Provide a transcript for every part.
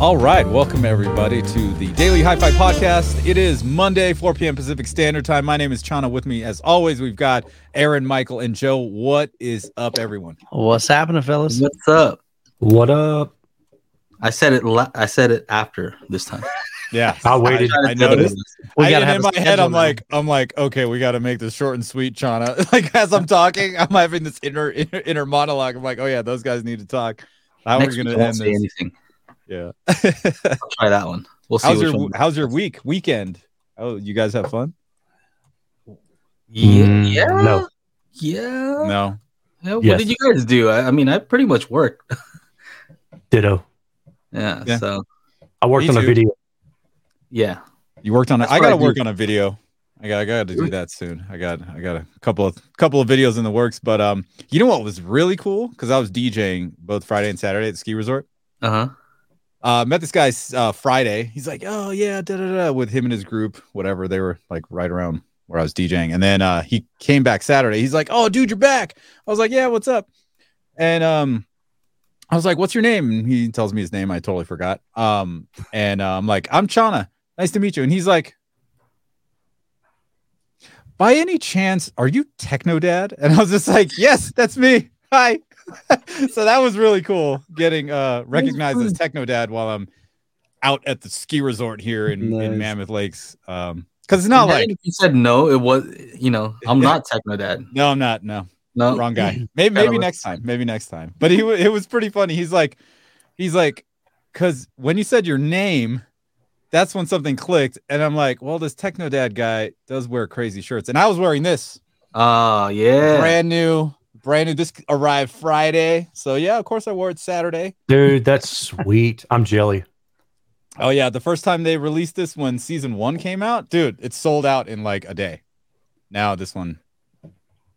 All right, welcome everybody to the Daily Hi-Fi Podcast. It is Monday, 4 p.m. Pacific Standard Time. My name is Channa. With me, as always, we've got Erin, Michael, and Joe. What is up, everyone? What's happening, fellas? What's up? What up? I said it. La- I said it after this time. Yeah, I waited. I noticed. We I, gotta in my head, I'm now. like, I'm like, okay, we got to make this short and sweet, Channa. Like as I'm talking, I'm having this inner inner, inner monologue. I'm like, oh yeah, those guys need to talk. How are Next we gonna end say this? anything. Yeah. I'll try that one. We'll see. how's your one. How's your week weekend? Oh, you guys have fun? Yeah. Mm, yeah. no. Yeah. No. Yeah, What Yes. did you guys do? I, I mean, I pretty much worked. Ditto. yeah, Yeah. So I worked Me on a video. yeah. You worked on it. I gotta I do. work on a video. I got I got to do that soon. I got I got a couple of couple of videos in the works. But um, you know what was really cool? Because I was DJing both Friday and Saturday at the ski resort. Uh huh. Uh, met this guy uh, Friday. He's like, oh yeah, da da da, with him and his group, whatever. They were like right around where I was DJing, and then uh, he came back Saturday. He's like, oh dude, you're back. I was like, yeah, what's up? And um, I was like, what's your name? And he tells me his name. I totally forgot. Um, and uh, I'm like, I'm Channa. Nice to meet you. And he's like, by any chance, are you Techno Dad? And I was just like, yes, that's me. Hi. so that was really cool getting uh recognized as Techno Dad while I'm out at the ski resort here in, in Mammoth Lakes. Um, because it's not like if you said no, it was. You know, I'm not techno dad. no, I'm not. No, No. wrong guy. Maybe maybe looks- next time. Maybe next time. But he wa- it was pretty funny. He's like, he's like, because when you said your name, that's when something clicked, and I'm like, well, this Techno Dad guy does wear crazy shirts, and I was wearing this Oh yeah. brand new, brand new. This arrived Friday, so yeah, of course I wore it Saturday. Dude, that's sweet. I'm jelly. Oh yeah, the first time they released this when season one came out, dude, it sold out in like a day. Now this one,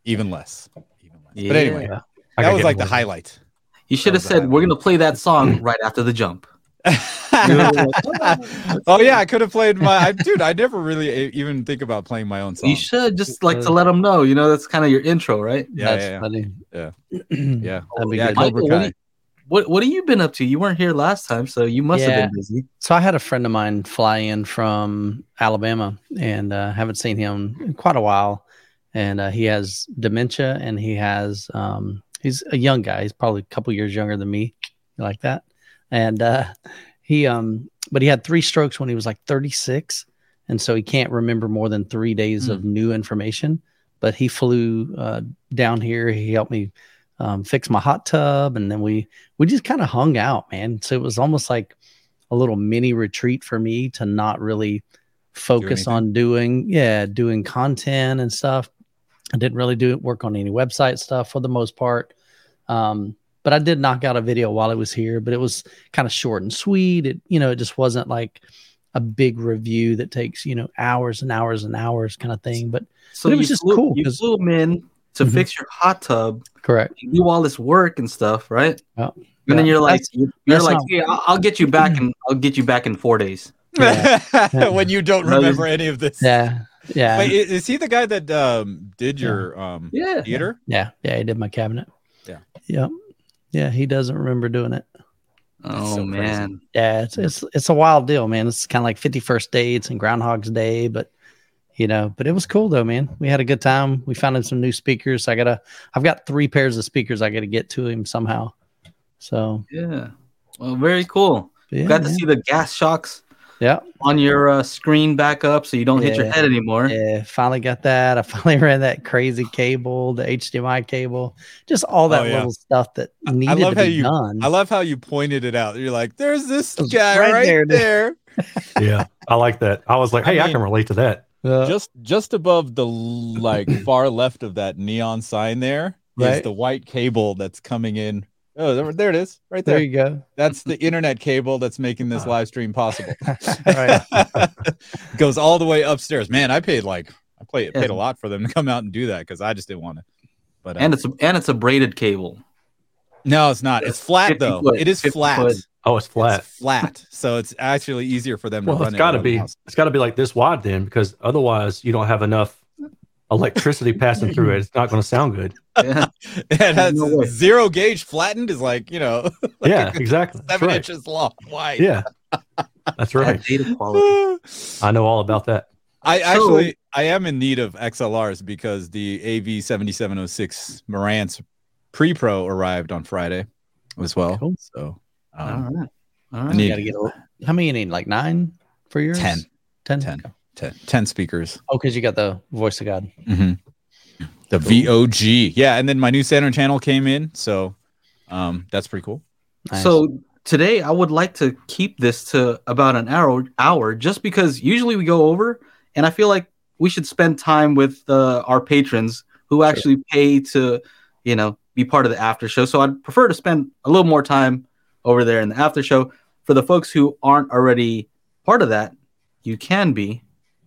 even less. Even less. But anyway, I that was like the one. highlight. You should have said we're gonna play that song right after the jump. oh yeah, I could have played my I, dude. I never really even think about playing my own song. You should just like to let them know. You know, that's kind of your intro, right? Yeah, That's yeah, yeah. funny. Yeah. yeah. yeah. That'd be Yeah, good. Michael, what, you- what what have you been up to? You weren't here last time, so you must Yeah. have been busy. So I had a friend of mine fly in from Alabama, and uh, haven't seen him in quite a while. And uh, he has dementia, and he has um, he's a young guy. He's probably a couple years younger than me, like that. And uh, he um, but he had three strokes when he was like 36, and so he can't remember more than three days of new information. But he flew uh, down here. He helped me um, fix my hot tub, and then we we just kind of hung out, man. So it was almost like a little mini retreat for me to not really focus anything? on doing, yeah, doing content and stuff. I didn't really do work on any website stuff for the most part. Um, but I did knock out a video while it was here, but it was kind of short and sweet. It, you know, it just wasn't like a big review that takes, you know, hours and hours and hours kind of thing. But So But it was just flew, cool You 'cause- flew him in to Mhm. fix your hot tub, correct. you do all this work and stuff, right? Yeah. And then you're like, That's- you're you're that's like, not- hey, I'll, I'll get you back in, I'll get you back in four days. Yeah. when you don't remember any of this. Yeah. Yeah. Wait, is he the guy that um did your um Yeah. theater? Yeah, yeah, he did my cabinet. Yeah. yeah, yeah. He doesn't remember doing it. Oh so crazy. man. Yeah, it's it's it's a wild deal, man. It's kind of like Fifty First Dates and Groundhog's Day, but you know, but it was cool though, man. We had a good time. We found him some new speakers. I gotta, I've got three pairs of speakers. I gotta get to him somehow. So Yeah. Well, very cool. yeah, Got to man. see the gas shocks yeah, on your uh, screen back up so you don't hit your head anymore. yeah. Finally got that. I finally ran that crazy cable, the HDMI cable, just all that Oh, yeah. little stuff that I needed love to how be you- done. I love how you pointed it out. You're like, there's this guy right right, there, there. Yeah, I like that. I was like, hey, I, mean- can relate to that. Uh, just just above the like far left of that neon sign there is Right. the white cable that's coming in. Oh, there, there it is, right there there. you go. That's the internet cable that's making this live stream possible. Goes all the way upstairs. Man, I paid like I play, paid a lot for them to come out and do that because I just didn't want to. But uh, And it's a, and it's a braided cable. no, it's not. It's flat though. foot, it is flat. foot. Oh, it's flat. It's flat. So it's actually easier for them well, to run it's it got to be. house. It's got to be like this wide then, because otherwise you don't have enough electricity passing through it. It's not going to sound good. Yeah. it has No zero gauge flattened is like you know like yeah, exactly. Seven right. inches long wide. Yeah, that's right. Bad data quality. I know all about that. I So- actually I am in need of XLRs because the AV seventy seven oh six Marantz pre pro arrived on Friday as well. Cool. So um, right. All I need You gotta get a, how many you need? Like nine for yours? 10. 10? 10. Okay. 10, 10 speakers. Oh, because you got the voice of God. Mhm. The VOG. Yeah, and then my new center channel came in, so um that's pretty cool. Nice. So today I would like to keep this to about an hour hour just because usually we go over and I feel like we should spend time with uh, our patrons who actually pay to, you know, be part of the after show. So I'd prefer to spend a little more time over there in the after show. For the folks who aren't already part of that, you can be.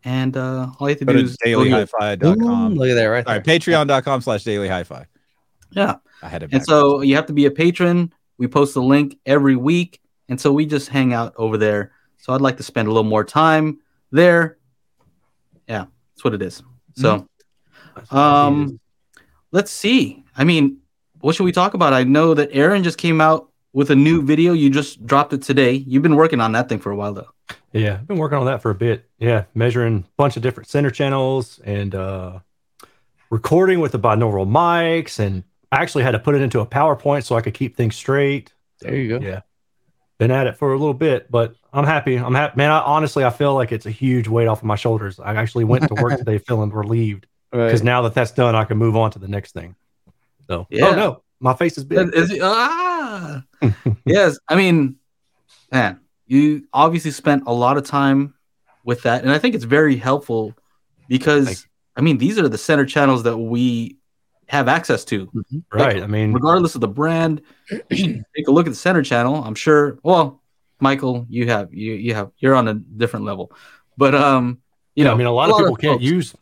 And uh, all you have to Go do to is go here. Ooh, dailyhifi.com. look at that right All there. right, patreon.com slash daily hi-fi. Yeah. I had it And so you have to be a patron. We post the link every week. And so we just hang out over there. So I'd like to spend a little more time there. Yeah, that's what it is. So Um, let's see. I mean, what should we talk about? I know that Erin just came out with a new video. You just dropped it today. You've been working on that thing for a while, though. Yeah, I've been working on that for a bit. Yeah, measuring a bunch of different center channels and uh, recording with the binaural mics, and I actually had to put it into a PowerPoint so I could keep things straight. There you go. Yeah, been at it for a little bit, but I'm happy. I'm happy, man. I, honestly, I feel like it's a huge weight off of my shoulders. I actually went to work today feeling relieved because now that that's done, I can move on to the next thing. So, Yeah. oh no, my face is big. Is it- ah, yes. I mean, man, you obviously spent a lot of time with that, and I think it's very helpful because I mean these are the center channels that we have access to, Mhm. right. I mean, regardless of the brand. you take a look at the center channel. I'm sure. Well, Michael, you have you you have you're on a different level, but um, you yeah, know, I mean, a lot of people can't folks- use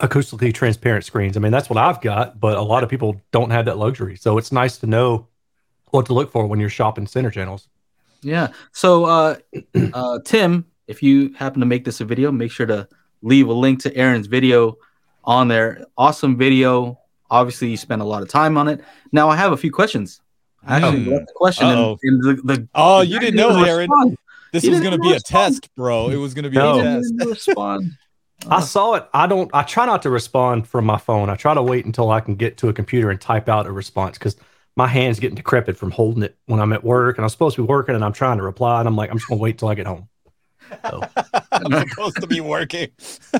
acoustically transparent screens. I mean, that's what I've got, but a lot of people don't have that luxury. So it's nice to know what to look for when you're shopping center channels. Yeah. So, uh, uh, Tim, if you happen to make this a video, make sure to leave a link to Erin's video on there. Awesome video. Obviously, you spent a lot of time on it. Now, I have a few questions. I actually Hmm. left the question and, Uh-oh. and the, the Oh, the you didn't know, Erin. respond. This He was going to be a test, bro. It was going to be No. He a didn't test. respond. I saw it. I don't, I try not to respond from my phone. I try to wait until I can get to a computer and type out a response because my hand's getting decrepit from holding it when I'm at work and I'm supposed to be working and I'm trying to reply and I'm like, I'm just going to wait till I get home. I'm supposed to be working.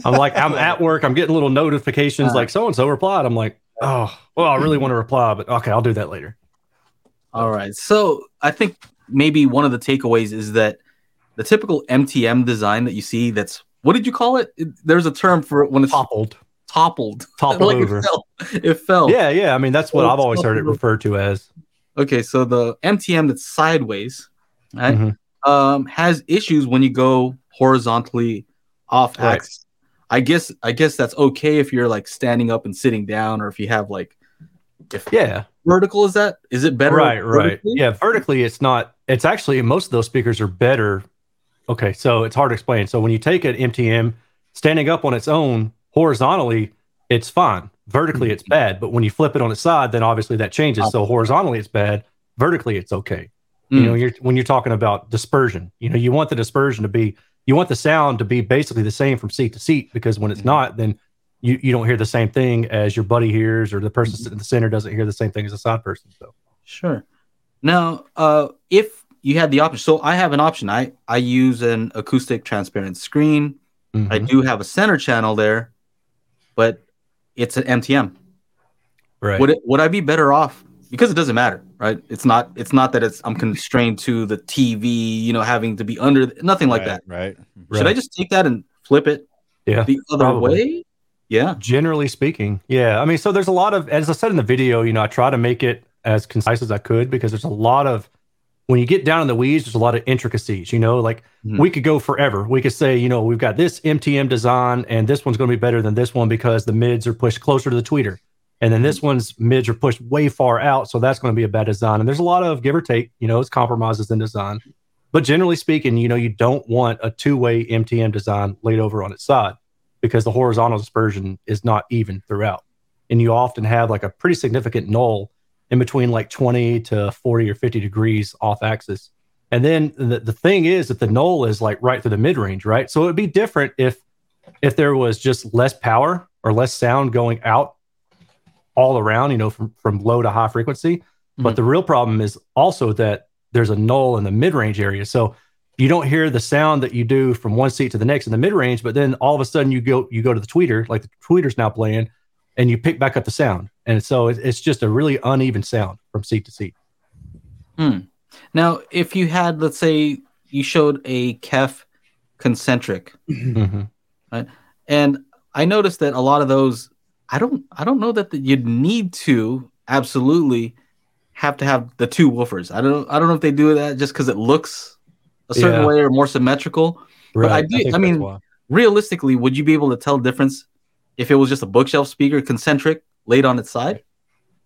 I'm like, I'm at work. I'm getting little notifications Uh. like so and so replied. I'm like, oh, well, I really want to reply, but okay, I'll do that later. All right. So, I think maybe one of the takeaways is that the typical MTM design that you see that's what did you call it? It- There's a term for it when it's Toppled, toppled. toppled Like it over. fell. It fell. Yeah, yeah. I mean, that's what Oh, I've always heard it referred to as. Okay, so the MTM that's sideways, right, Mhm. um, has issues when you go horizontally off Right. axis. I guess I guess that's okay if you're like standing up and sitting down, or if you have like if Yeah, vertical is that is it better? right, right. Yeah, vertically, it's not. It's actually most of those speakers are better. Okay, so it's hard to explain. So when you take an MTM standing up on its own horizontally, it's fine. Vertically, it's bad. But when you flip it on its side, then obviously that changes. So horizontally, it's bad. Vertically, it's okay. You Mm. know, you're when you're talking about dispersion. You know, you want the dispersion to be. You want the sound to be basically the same from seat to seat because when it's not, then you, you don't hear the same thing as your buddy hears, or the person sitting in the center doesn't hear the same thing as the side person. So Sure. Now, uh, if you had the option, so I have an option. I I use an acoustic transparent screen. I Mhm. do have a center channel there, but it's an MTM. right. Would it would I be better off because it doesn't matter, right? It's not it's not that it's I'm constrained to the TV, you know, having to be under nothing like right, that. Right. Should I just take that and flip it Yeah, the other probably. way? Yeah. Generally speaking, yeah. I mean, so there's a lot of, as I said in the video, you know, I try to make it as concise as I could because there's a lot of, when you get down in the weeds, there's a lot of intricacies, you know, like Mhm. we could go forever. We could say, you know, we've got this MTM design and this one's going to be better than this one because the mids are pushed closer to the tweeter. And then this one's mids are pushed way far out. So that's going to be a bad design. And there's a lot of give or take, you know, it's compromises in design. But generally speaking, you know, you don't want a two way MTM design laid over on its side. because the horizontal dispersion is not even throughout. And you often have like a pretty significant null in between like 20 to 40 or 50 degrees off axis. And then the, the thing is that the null is like right through the mid range, right? So it would be different if if there was just less power or less sound going out all around, you know, from, from low to high frequency. Mm-hmm. But the real problem is also that there's a null in the mid range area. So you don't hear the sound that you do from one seat to the next in the mid range, but then all of a sudden you go you go to the tweeter, like the tweeter's now playing, and you pick back up the sound, and so it, it's just a really uneven sound from seat to seat. Hmm. Now, if you had, let's say, you showed a KEF concentric, mm-hmm. right? And I noticed that a lot of those, I don't, I don't know that you'd need to absolutely have to have the two woofers. I don't, I don't know if they do that just because it looks a certain yeah. way or more symmetrical. Right. But I do. I, I mean, realistically, would you be able to tell the difference if it was just a bookshelf speaker, concentric, laid on its side?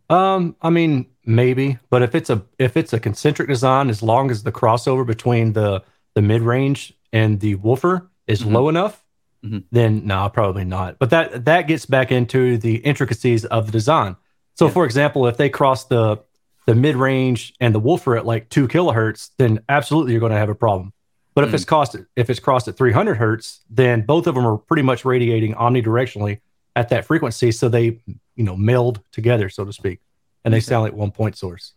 Um, I mean, maybe, but if it's a if it's a concentric design, as long as the crossover between the the mid range and the woofer is mm-hmm. low enough, mm-hmm. then no, nah, probably not. But that that gets back into the intricacies of the design. So, yeah. for example, if they cross the the mid range and the woofer at like two kilohertz, then absolutely you're going to have a problem. But mm. if it's cost if it's crossed at 300 hertz, then both of them are pretty much radiating omnidirectionally at that frequency, so they you know meld together, so to speak, and they sound like one point source.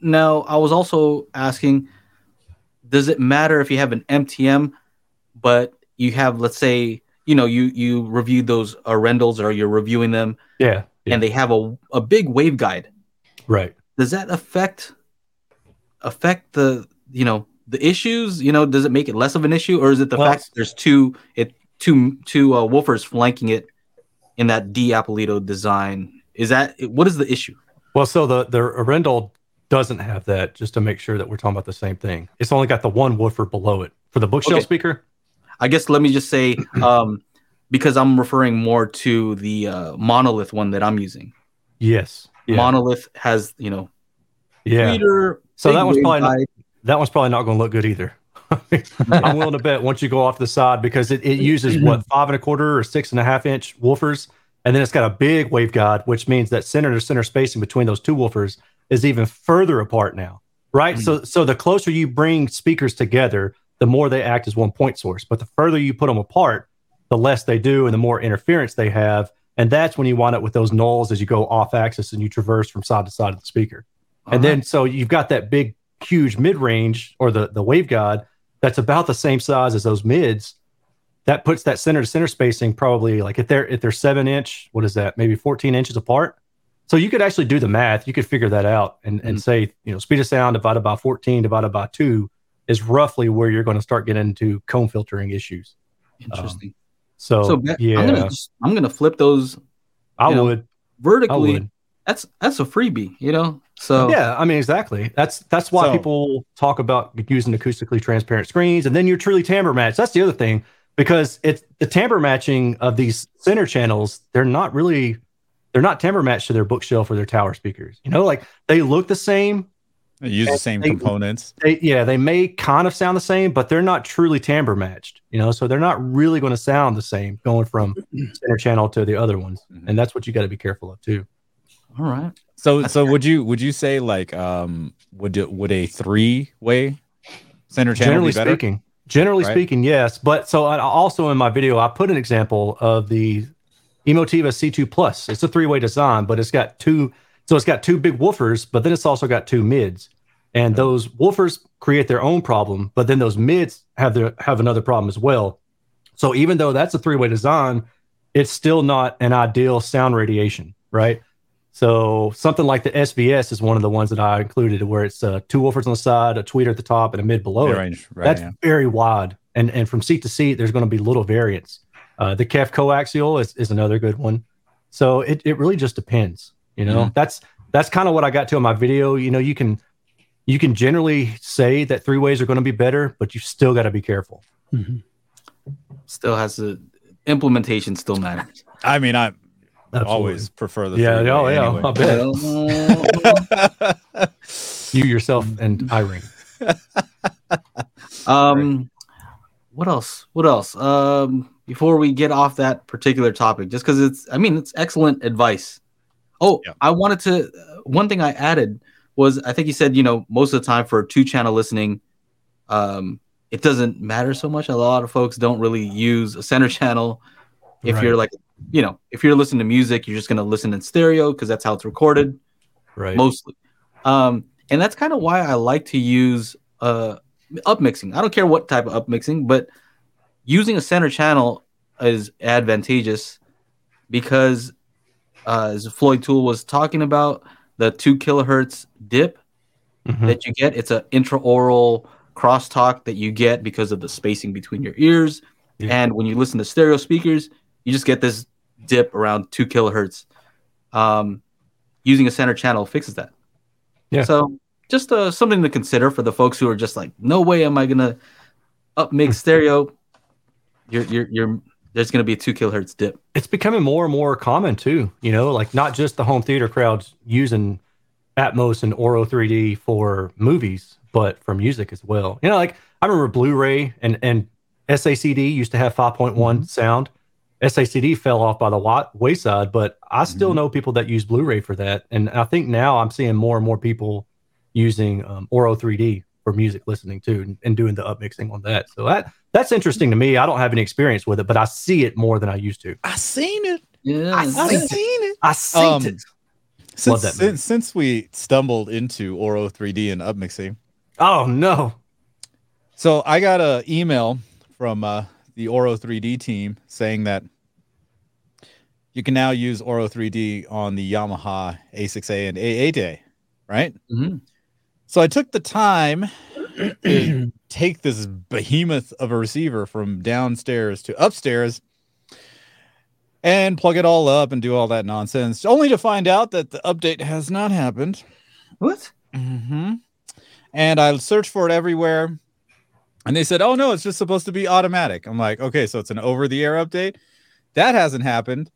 Now, I was also asking, does it matter if you have an MTM, but you have let's say you know you you reviewed those uh, Arendals or you're reviewing them, yeah, yeah, and they have a a big waveguide, right? does that affect affect the you know the issues? You know, does it make it less of an issue, or is it the well, fact there's two it two two uh, woofers flanking it in that D Apolito design? Is that what is the issue? Well, so the the Arendal doesn't have that. Just to make sure that we're talking about the same thing, it's only got the one woofer below it for the bookshelf okay. speaker. I guess let me just say, um, because I'm referring more to the uh, monolith one that I'm using. Yes. Yeah. Monolith has, you know, yeah. so that was probably not, that one's probably not going to look good either. I'm willing to bet once you go off the side because it, it uses what five and a quarter or six and a half inch woofers, and then it's got a big waveguide, which means that center to center spacing between those two woofers is even further apart now, right? Mm-hmm. So so the closer you bring speakers together, the more they act as one point source. But the further you put them apart, the less they do, and the more interference they have, and that's when you wind up with those nulls as you go off axis and you traverse from side to side of the speaker. Uh-huh. And then so you've got that big, huge mid range or the, the waveguide that's about the same size as those mids. That puts that center to center spacing probably like if they're if they're seven inch, what is that? Maybe 14 inches apart. So you could actually do the math. You could figure that out and, and mm-hmm. say, you know, speed of sound divided by 14 divided by two is roughly where you're going to start getting into comb filtering issues. Interesting. Um, so, so yeah, I'm gonna, I'm gonna flip those. I know, would vertically. I would. That's that's a freebie, you know. So yeah, I mean exactly. That's that's why so, people talk about using acoustically transparent screens, and then you're truly timbre matched. That's the other thing because it's the timbre matching of these center channels. They're not really they're not timbre matched to their bookshelf or their tower speakers. You know, like they look the same, they use the same they, components. They, yeah, they may kind of sound the same, but they're not truly timbre matched. You know, so they're not really going to sound the same going from center channel to the other ones, mm-hmm. and that's what you got to be careful of too. All right. So, so would you would you say like um would it, would a three way center channel generally speaking? Generally right? speaking, yes. But so I, also in my video, I put an example of the Emotiva C2 Plus. It's a three way design, but it's got two so it's got two big woofers, but then it's also got two mids. And those woofers create their own problem, but then those mids have their have another problem as well. So even though that's a three-way design, it's still not an ideal sound radiation, right? So something like the SVS is one of the ones that I included, where it's uh, two woofers on the side, a tweeter at the top, and a mid below it. Range, right, That's yeah. very wide, and and from seat to seat, there's going to be little variance. Uh, the KEF coaxial is, is another good one. So it, it really just depends. You know, mm-hmm. that's that's kind of what I got to in my video. You know, you can you can generally say that three ways are going to be better, but you still got to be careful. Mm-hmm. Still has the implementation still matters. I mean, I always prefer the yeah, oh yeah, anyway. I bet. you yourself and Irene. um, what else? What else? Um, before we get off that particular topic, just because it's, I mean, it's excellent advice. Oh, Yeah. I wanted to. Uh, one thing I added was I think you said, you know, most of the time for two channel listening, um, it doesn't matter so much. A lot of folks don't really use a center channel. If Right. you're like, you know, if you're listening to music, you're just gonna listen in stereo because that's how it's recorded Right. mostly. Um, and that's kind of why I like to use uh upmixing. I don't care what type of upmixing, but using a center channel is advantageous because uh, as Floyd Toole was talking about, the two kilohertz dip Mhm. that you get, it's an interaural crosstalk that you get because of the spacing between your ears. Yeah. And when you listen to stereo speakers, you just get this dip around two kilohertz. Um, using a center channel fixes that. Yeah. So just uh, something to consider for the folks who are just like, no way am I gonna up mix stereo. You're you're you're there's gonna be a two kilohertz dip. it's becoming more and more common too. You know, like not just the home theater crowds using Atmos and Auro 3D for movies, but for music as well. You know, like I remember Blu-ray and and SACD used to have 5.1 Mhm. sound. SACD fell off by the wa- wayside, but I still Mhm. know people that use Blu-ray for that, and I think now I'm seeing more and more people using um, Auro 3D for music listening too, and, and doing the upmixing on that. So that that's interesting to me. I don't have any experience with it, but I see it more than I used to. I seen it. Yeah. I I seen seen it. I see Um, it. Since, that since since we stumbled into Auro 3D and upmixing, Oh no. so I got an email from uh, the Auro 3D team saying that you can now use Auro 3D on the Yamaha A6A and A8A, right? Mhm. So I took the time to take this behemoth of a receiver from downstairs to upstairs and plug it all up and do all that nonsense, only to find out that the update has not happened. What? hmm And I searched for it everywhere. And they said, oh, no, it's just supposed to be automatic. I'm like, okay, so it's an over the air update. That hasn't happened.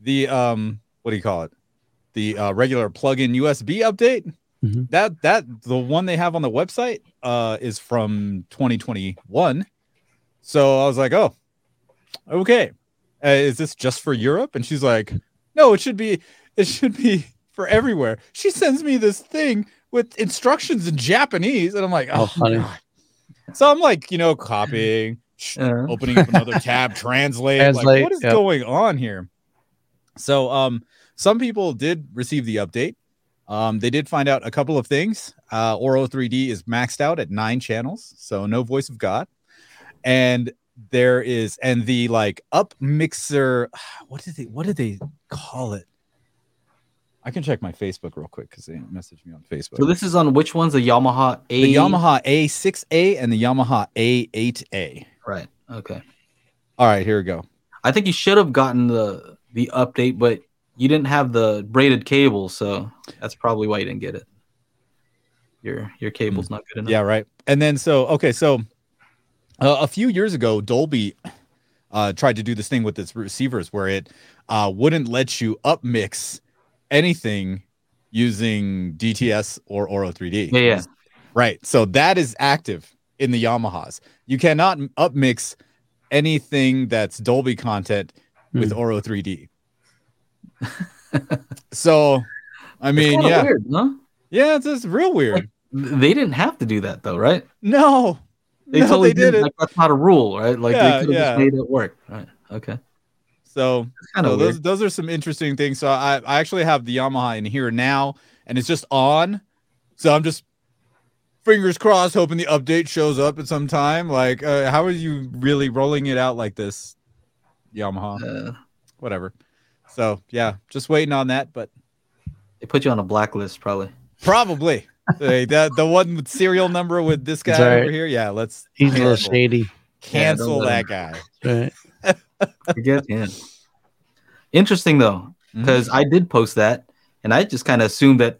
The, um, what do you call it? The uh, regular plug in USB update. Mhm. That, that, the one they have on the website uh, is from 2021. So I was like, oh, okay. Uh, is this just for Europe? And she's like, no, it should be, it should be for everywhere. She sends me this thing with instructions in Japanese, and I'm like, oh, Oh. So I'm like, you know, copying, sh- Uh, opening up another tab, translate. Like, what is yep. going on here? So, um, some people did receive the update. Um, they did find out a couple of things. Uh, Auro 3D is maxed out at nine channels, so no voice of God. And there is, and the like up mixer, what did they, what did they call it? I can check my Facebook real quick because they messaged me on Facebook. so this is on which one's the Yamaha A? the Yamaha A6A and the Yamaha A8A. Right. Okay. All right, here we go. I think you should have gotten the the update, but you didn't have the braided cable, so that's probably why you didn't get it. Your your cable's not good enough. Yeah, right. And then so okay, so uh, a few years ago, Dolby uh, tried to do this thing with its receivers where it uh, wouldn't let you upmix anything using DTS or Auro 3D. Yeah, yeah. Right. So that is active in the Yamahas. You cannot upmix anything that's Dolby content with Hmm. Oro 3D. so, I mean, yeah, weird, huh? yeah, it's just real weird. They didn't have to do that though, right? No, They no, totally they didn't. Like, that's not a rule, right? Like Yeah, they could have yeah. just made it work. Right. Okay. So, so those those are some interesting things. So I, I actually have the Yamaha in here now, and it's just on. So I'm just fingers crossed, hoping the update shows up at some time. Like, uh, how are you really rolling it out like this, Yamaha? Uh, Whatever. So yeah, just waiting on that, but they put you on a blacklist, probably. probably Hey, the the one with serial number with this guy right. over here. Yeah, let's He's a little cancel, shady. cancel let that guy. Right. Forget him. Interesting though, Mm-hmm. because I did post that, and I just kind of assumed that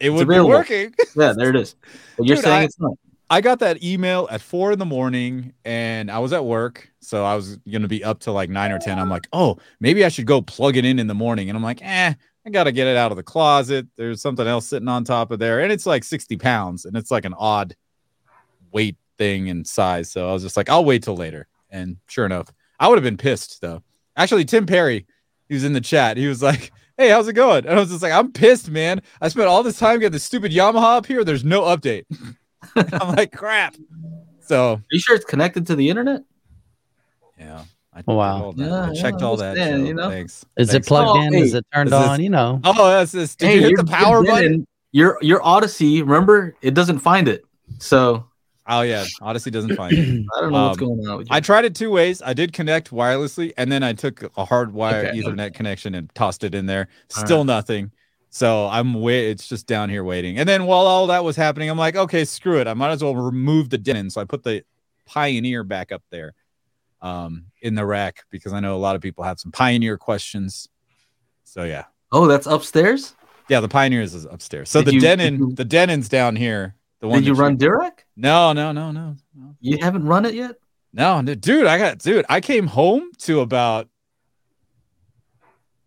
It would be working. yeah, there it is. But you're Dude, saying I- it's not. I got that email at four in the morning and I was at work. So I was going to be up to like nine or 10. I'm like, oh, maybe I should go plug it in in the morning. And I'm like, eh, I got to get it out of the closet. There's something else sitting on top of there. And it's like 60 pounds and it's like an odd weight thing and size. So I was just like, I'll wait till later. And sure enough, I would have been pissed though. Actually, Tim Perry, he was in the chat. He was like, Hey, how's it going? And I was just like, I'm pissed, man. I spent all this time getting this stupid Yamaha up here. There's no update. I'm like, crap. So Are you sure it's connected to the internet? yeah. I Oh, wow. checked all that. Yeah, I checked yeah, all that. understand, so you know? Thanks. Is Thanks. it plugged Oh, in? Is it turned is this- on? You know. Oh, that's this. Did you hit the power button? Your your Audyssey, remember, it doesn't find it. So Oh yeah, Audyssey doesn't find it. I don't know what's Um, going on with you. I tried it two ways. I did connect wirelessly, and then I took a hard wire Okay. Ethernet connection and tossed it in there. Still nothing. So I'm wait. It's just down here waiting. And then while all that was happening, I'm like, okay, screw it. I might as well remove the Denon. So I put the Pioneer back up there, um, in the rack because I know a lot of people have some Pioneer questions. So yeah, oh, that's upstairs. yeah, the Pioneers is upstairs. So Did the you- Denon, you- the Denon's down here. The one Did you run Dirac? No, no, no, no, no. You haven't run it yet. No, no, dude, I got dude. I came home to about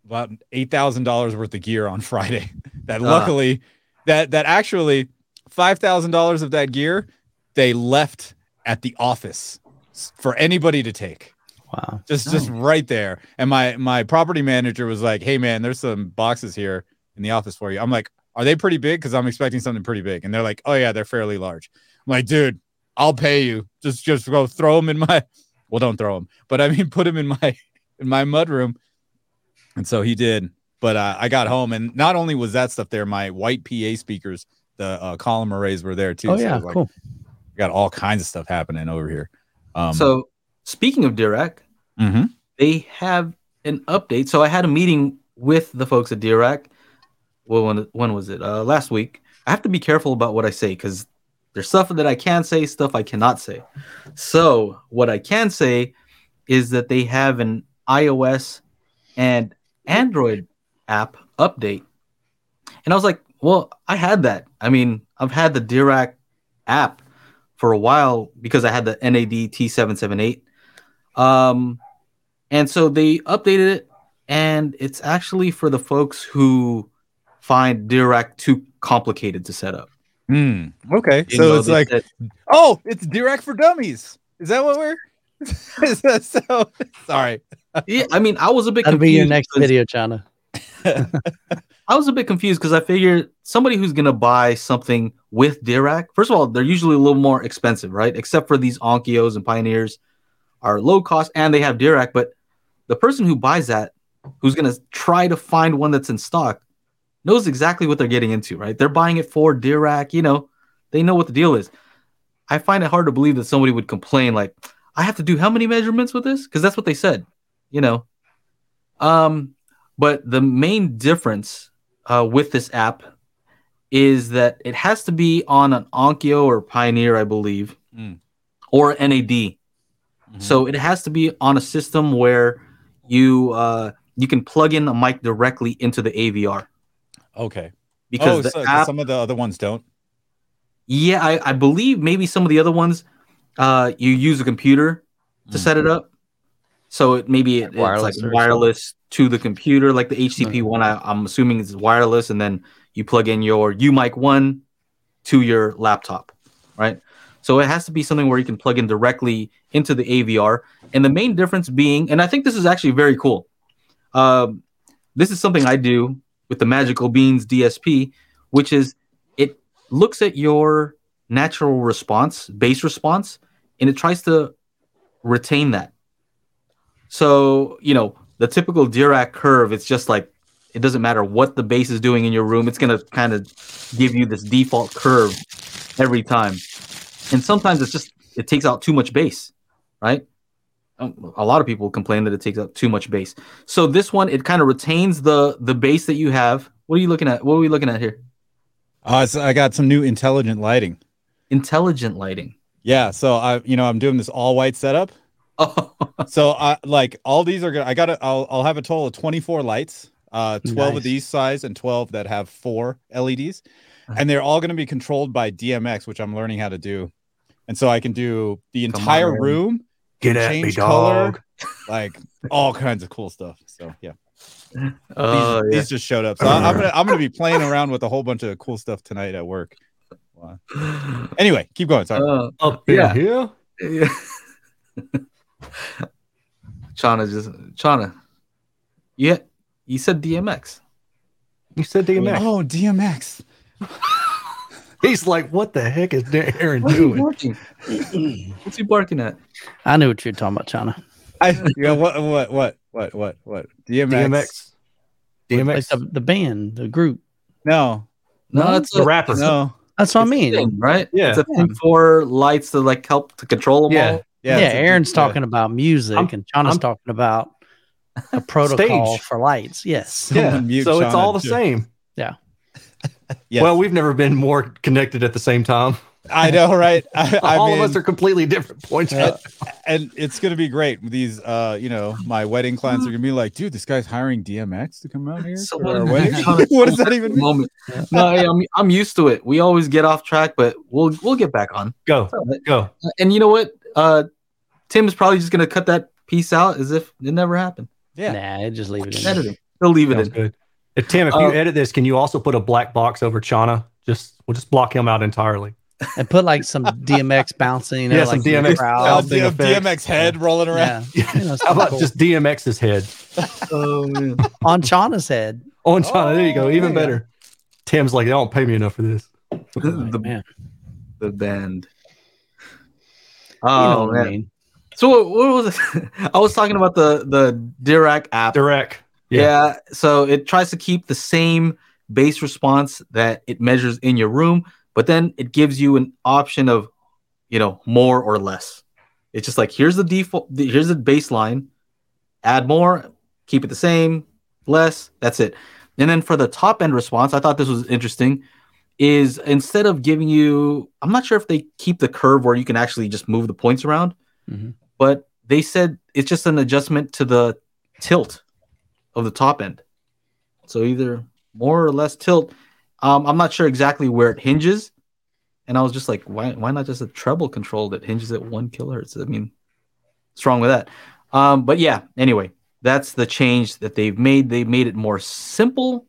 about eight thousand dollars worth of gear on Friday. That Ah. luckily, that that actually five thousand dollars of that gear they left at the office for anybody to take. Wow. Just just Oh. right there. And my my property manager was like, "Hey man, there's some boxes here in the office for you." I'm like, "Are they pretty big? Because I'm expecting something pretty big." And they're like, "Oh yeah, they're fairly large." I'm like, "Dude, I'll pay you. Just just go throw them in my well, don't throw them, but I mean put them in my in my mud room." And so he did. But uh, I got home, and not only was that stuff there, my white PA speakers, the uh, column arrays were there too. Oh So yeah, like, cool. Got all kinds of stuff happening over here. Um, so speaking of Dirac, mhm. they have an update. So I had a meeting with the folks at Dirac. Well, when when was it? Uh, last week. I have to be careful about what I say because there's stuff that I can say, stuff I cannot say. So what I can say is that they have an iOS and Android app update. And I was like, well, I had that. I mean, I've had the Dirac app for a while because I had the NAD T778. Um, and so they updated it, and it's actually for the folks who find Dirac too complicated to set up. Hmm. Okay. You so know, it's like, said- oh, it's Dirac for dummies. Is that what we're? Is that so? Sorry. yeah, I mean, I was a bit That'll confused. be your next because- video, Channa. I was a bit confused because I figured somebody who's gonna buy something with Dirac, first of all, they're usually a little more expensive, right? Except for these Onkyos and Pioneers are low cost and they have Dirac, but the person who buys that, who's gonna try to find one that's in stock, knows exactly what they're getting into, right? They're buying it for Dirac, you know, they know what the deal is. I find it hard to believe that somebody would complain like, I have to do how many measurements with this? Because that's what they said, you know. Um, but the main difference uh, with this app is that it has to be on an Onkyo or Pioneer, I believe, Mm. or NAD. So it has to be on a system where you uh, you can plug in a mic directly into the AVR okay. because oh, the so, 'cause app. some of the other ones don't. Yeah, I, I believe maybe some of the other ones uh, you use a computer to Mm. set it up. So it maybe it, Wireless it's like wireless to the computer, like the HCP Mhm. one. I, I'm assuming is wireless, and then you plug in your UMIK one to your laptop, right? So it has to be something where you can plug in directly into the AVR. And the main difference being, and I think this is actually very cool. Um, this is something I do with the Magical Beans DSP, which is it looks at your natural response, bass response, and it tries to retain that. So, you know, the typical Dirac curve, it's just like it doesn't matter what the bass is doing in your room, it's going to kind of give you this default curve every time. And sometimes it's just it takes out too much bass, right? Um, A lot of people complain that it takes up too much bass. So this one it kind of retains the the bass that you have. What are you looking at? What are we looking at here? Uh, so I got some new intelligent lighting. Intelligent lighting. Yeah. So I, you know, I'm doing this all white setup. Oh, So I like all these are gonna. I got to I'll I'll have a total of 24 lights. Uh, 12 Nice. of these size and 12 that have four LEDs, and they're all going to be controlled by DMX, which I'm learning how to do. And so I can do the Come entire on. room, Get at me, change color, dog. like all kinds of cool stuff. So yeah. these, oh, yeah. these just showed up. So I- I'm gonna I'm gonna be playing around with a whole bunch of cool stuff tonight at work. Anyway, keep going. Sorry. Uh, Up Yeah. here. yeah. Channa just Channa. Yeah, you said DMX. You said DMX. oh, DMX. He's like, what the heck is Erin doing? What's he barking at? I knew what you're talking about, Channa. I yeah. What what what what what what? DMX. DMX. Like DMX. the, the band, the group. No, No, No, it's The a rapper. no. That's what I it's a mean. thing, right? Yeah. it's a thing for lights to like help to control them Yeah. all. Yeah, it's a- Erin's yeah. talking about music I'm- and Channa's I'm- talking about a protocol Stage. for lights. Yes. Yeah. mute So it's all the too. same. Yes. Well, we've never been more connected at the same time. I know, right? I, I All mean, of us are completely different points. and, and it's gonna be great. These, uh, you know, my wedding clients are gonna be like, dude, this guy's hiring DMX to come out here So for what- our wedding. What does that even mean? Moment. No, hey, I'm I'm used to it. We always get off track, but we'll we'll get back on. Go, go. And you know what? Uh, Tim is probably just gonna cut that piece out as if it never happened. Yeah. Nah, just leave it in. Editing. He'll leave it Sounds in. good. Uh, Tim, if you Uh, edit this, can you also put a black box over Channa? Just we'll just block him out entirely. And put like some DMX bouncing. You know, Yeah, like some DMX Uh, bouncing D- DMX head rolling around. Yeah. You know, How about cool. just DMX's head Oh man. on Channa's head? on Channa? there you go. Oh, Even there you better. Tim's like, they don't pay me enough for this. the, Man, the band. you Oh know what I man. mean. So what, what was it? I was talking about the the Dirac app. Direct. Yeah. Yeah. So it tries to keep the same bass response that it measures in your room, but then it gives you an option of, you know, more or less. It's just like here's the default, here's the baseline. Add more, keep it the same, less. That's it. And then for the top end response, I thought this was interesting. Is instead of giving you, I'm not sure if they keep the curve where you can actually just move the points around, Mhm. but they said it's just an adjustment to the tilt of the top end. So either more or less tilt. Um, I'm not sure exactly where it hinges. And I was just like, why why not just a treble control that hinges at one kilohertz? I mean, what's wrong with that? Um, but yeah, anyway, that's the change that they've made. They made it more simple.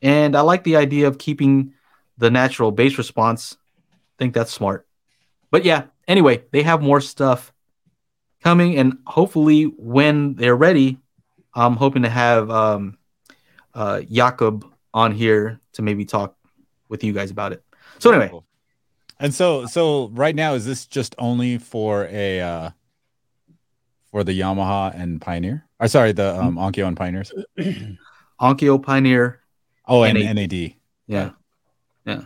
And I like the idea of keeping the natural bass response. I think that's smart. But yeah, anyway, they have more stuff coming, and hopefully, when they're ready, I'm hoping to have um, uh, Jakob on here to maybe talk with you guys about it. So anyway, Cool. And so so right now is this just only for a uh for the Yamaha and Pioneer? Or sorry, the um Onkyo and Pioneers. Onkyo Pioneer, Oh, and NAD. NAD. yeah, yeah.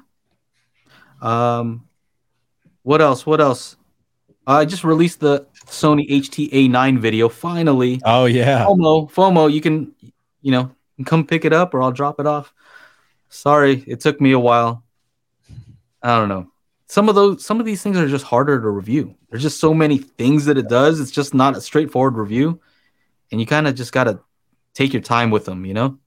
Um, what else? What else? Uh, I just released the Sony HTA9 video. Finally, Oh yeah. FOMO, FOMO. You can, you know, come pick it up or I'll drop it off. Sorry, it took me a while. I don't know. Some of those, some of these things are just harder to review. There's just so many things that it does. It's just not a straightforward review, and you kind of just gotta take your time with them. You know?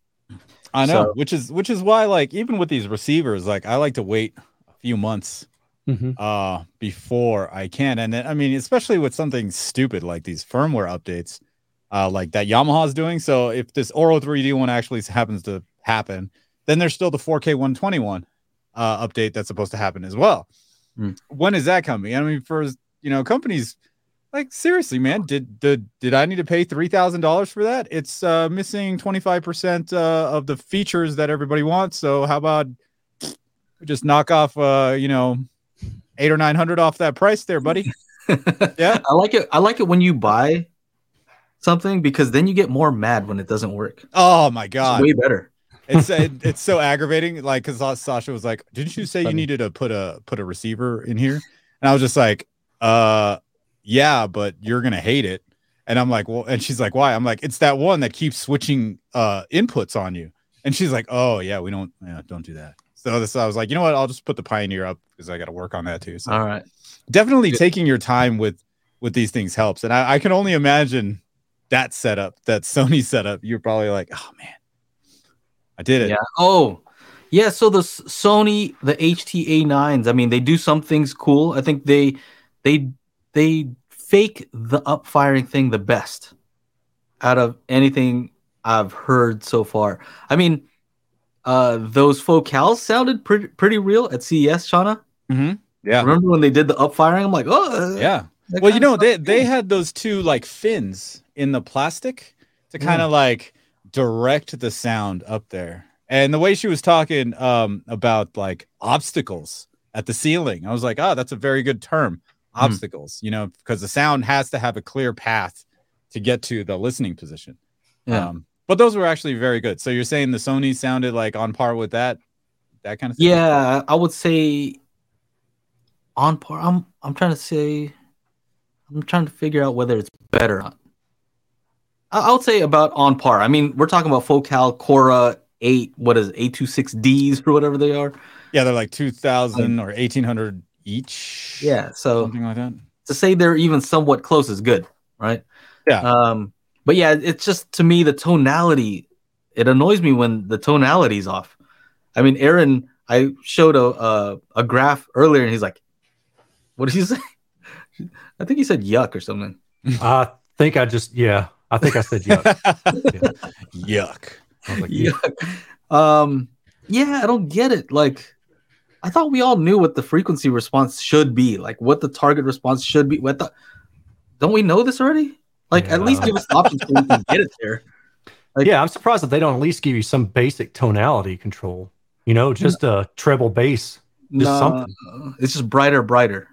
I know, So- which is which is why like even with these receivers, like I like to wait a few months Mhm. uh before I can. And then I mean, especially with something stupid like these firmware updates, uh like that Yamaha's doing. So if this Auro 3D one actually happens to happen, then there's still the 4K 121 uh update that's supposed to happen as well. Hmm. When is that coming? I mean, for you know, companies like seriously, man, did did did I need to pay three thousand dollars for that? It's uh missing 25% uh of the features that everybody wants. So how about just knock off uh, you know, eight or nine hundred off that price there, buddy. Yeah. I like it. I like it when you buy something because then you get more mad when it doesn't work. Oh my It's god. way better. it's it, it's so aggravating. Like, cause Sasha was like, "Didn't you say you needed to put a put a receiver in here?" And I was just like, "Uh, yeah, but you're gonna hate it." And I'm like, "Well," and she's like, "Why?" I'm like, "It's that one that keeps switching uh inputs on you." And she's like, "Oh yeah, we don't yeah, don't do that." So this, I was like, you know what? I'll just put the Pioneer up because I got to work on that too. So All right. definitely Yeah. taking your time with with these things helps and I, I can only imagine that setup that sony setup you're probably like oh man i did it Yeah. Oh, yeah. So the Sony, the HTA nines. I mean, they do some things cool. I think they they they fake the up firing thing the best out of anything I've heard so far. I mean, uh, those focals sounded pretty pretty real at CES, Channa. Yeah. Remember when they did the upfiring? I'm like, oh, Yeah. Well, you know, they sounds they had those two like fins in the plastic to Mm. kind of like direct the sound up there. And the way she was talking um about like obstacles at the ceiling, I was like, oh, that's a very good term. Mm. Obstacles, you know, because the sound has to have a clear path to get to the listening position. Yeah. Um, but those were actually very good. So you're saying the Sony sounded like on par with that, that kind of thing? Yeah, I would say on par. I'm I'm trying to say I'm trying to figure out whether it's better. or not. I, I would say about on par. I mean, we're talking about Focal Chora eight. What is it, eight two six Ds or whatever they are? Yeah, they're like 2000 or 1800 each. Yeah. So Something like that. to say they're even somewhat close is good, right? Yeah. Um, but yeah, it's just to me the tonality. It annoys me when the tonality's off. I mean, Erin, I showed a a, a graph earlier, and he's like, "What did he say?" I think he said "yuck" or something. I think I just yeah. I think I said yuck. Yuck. I was like, yeah. Yuck. Um, yeah, I don't get it. Like, I thought we all knew what the frequency response should be, like what the target response should be. What the? Don't we know this already? Like, at least give us options so we can get it there. Like- yeah, I'm surprised that they don't at least give you some basic tonality control. You know, just a treble bass. Just No, something. it's just brighter, brighter.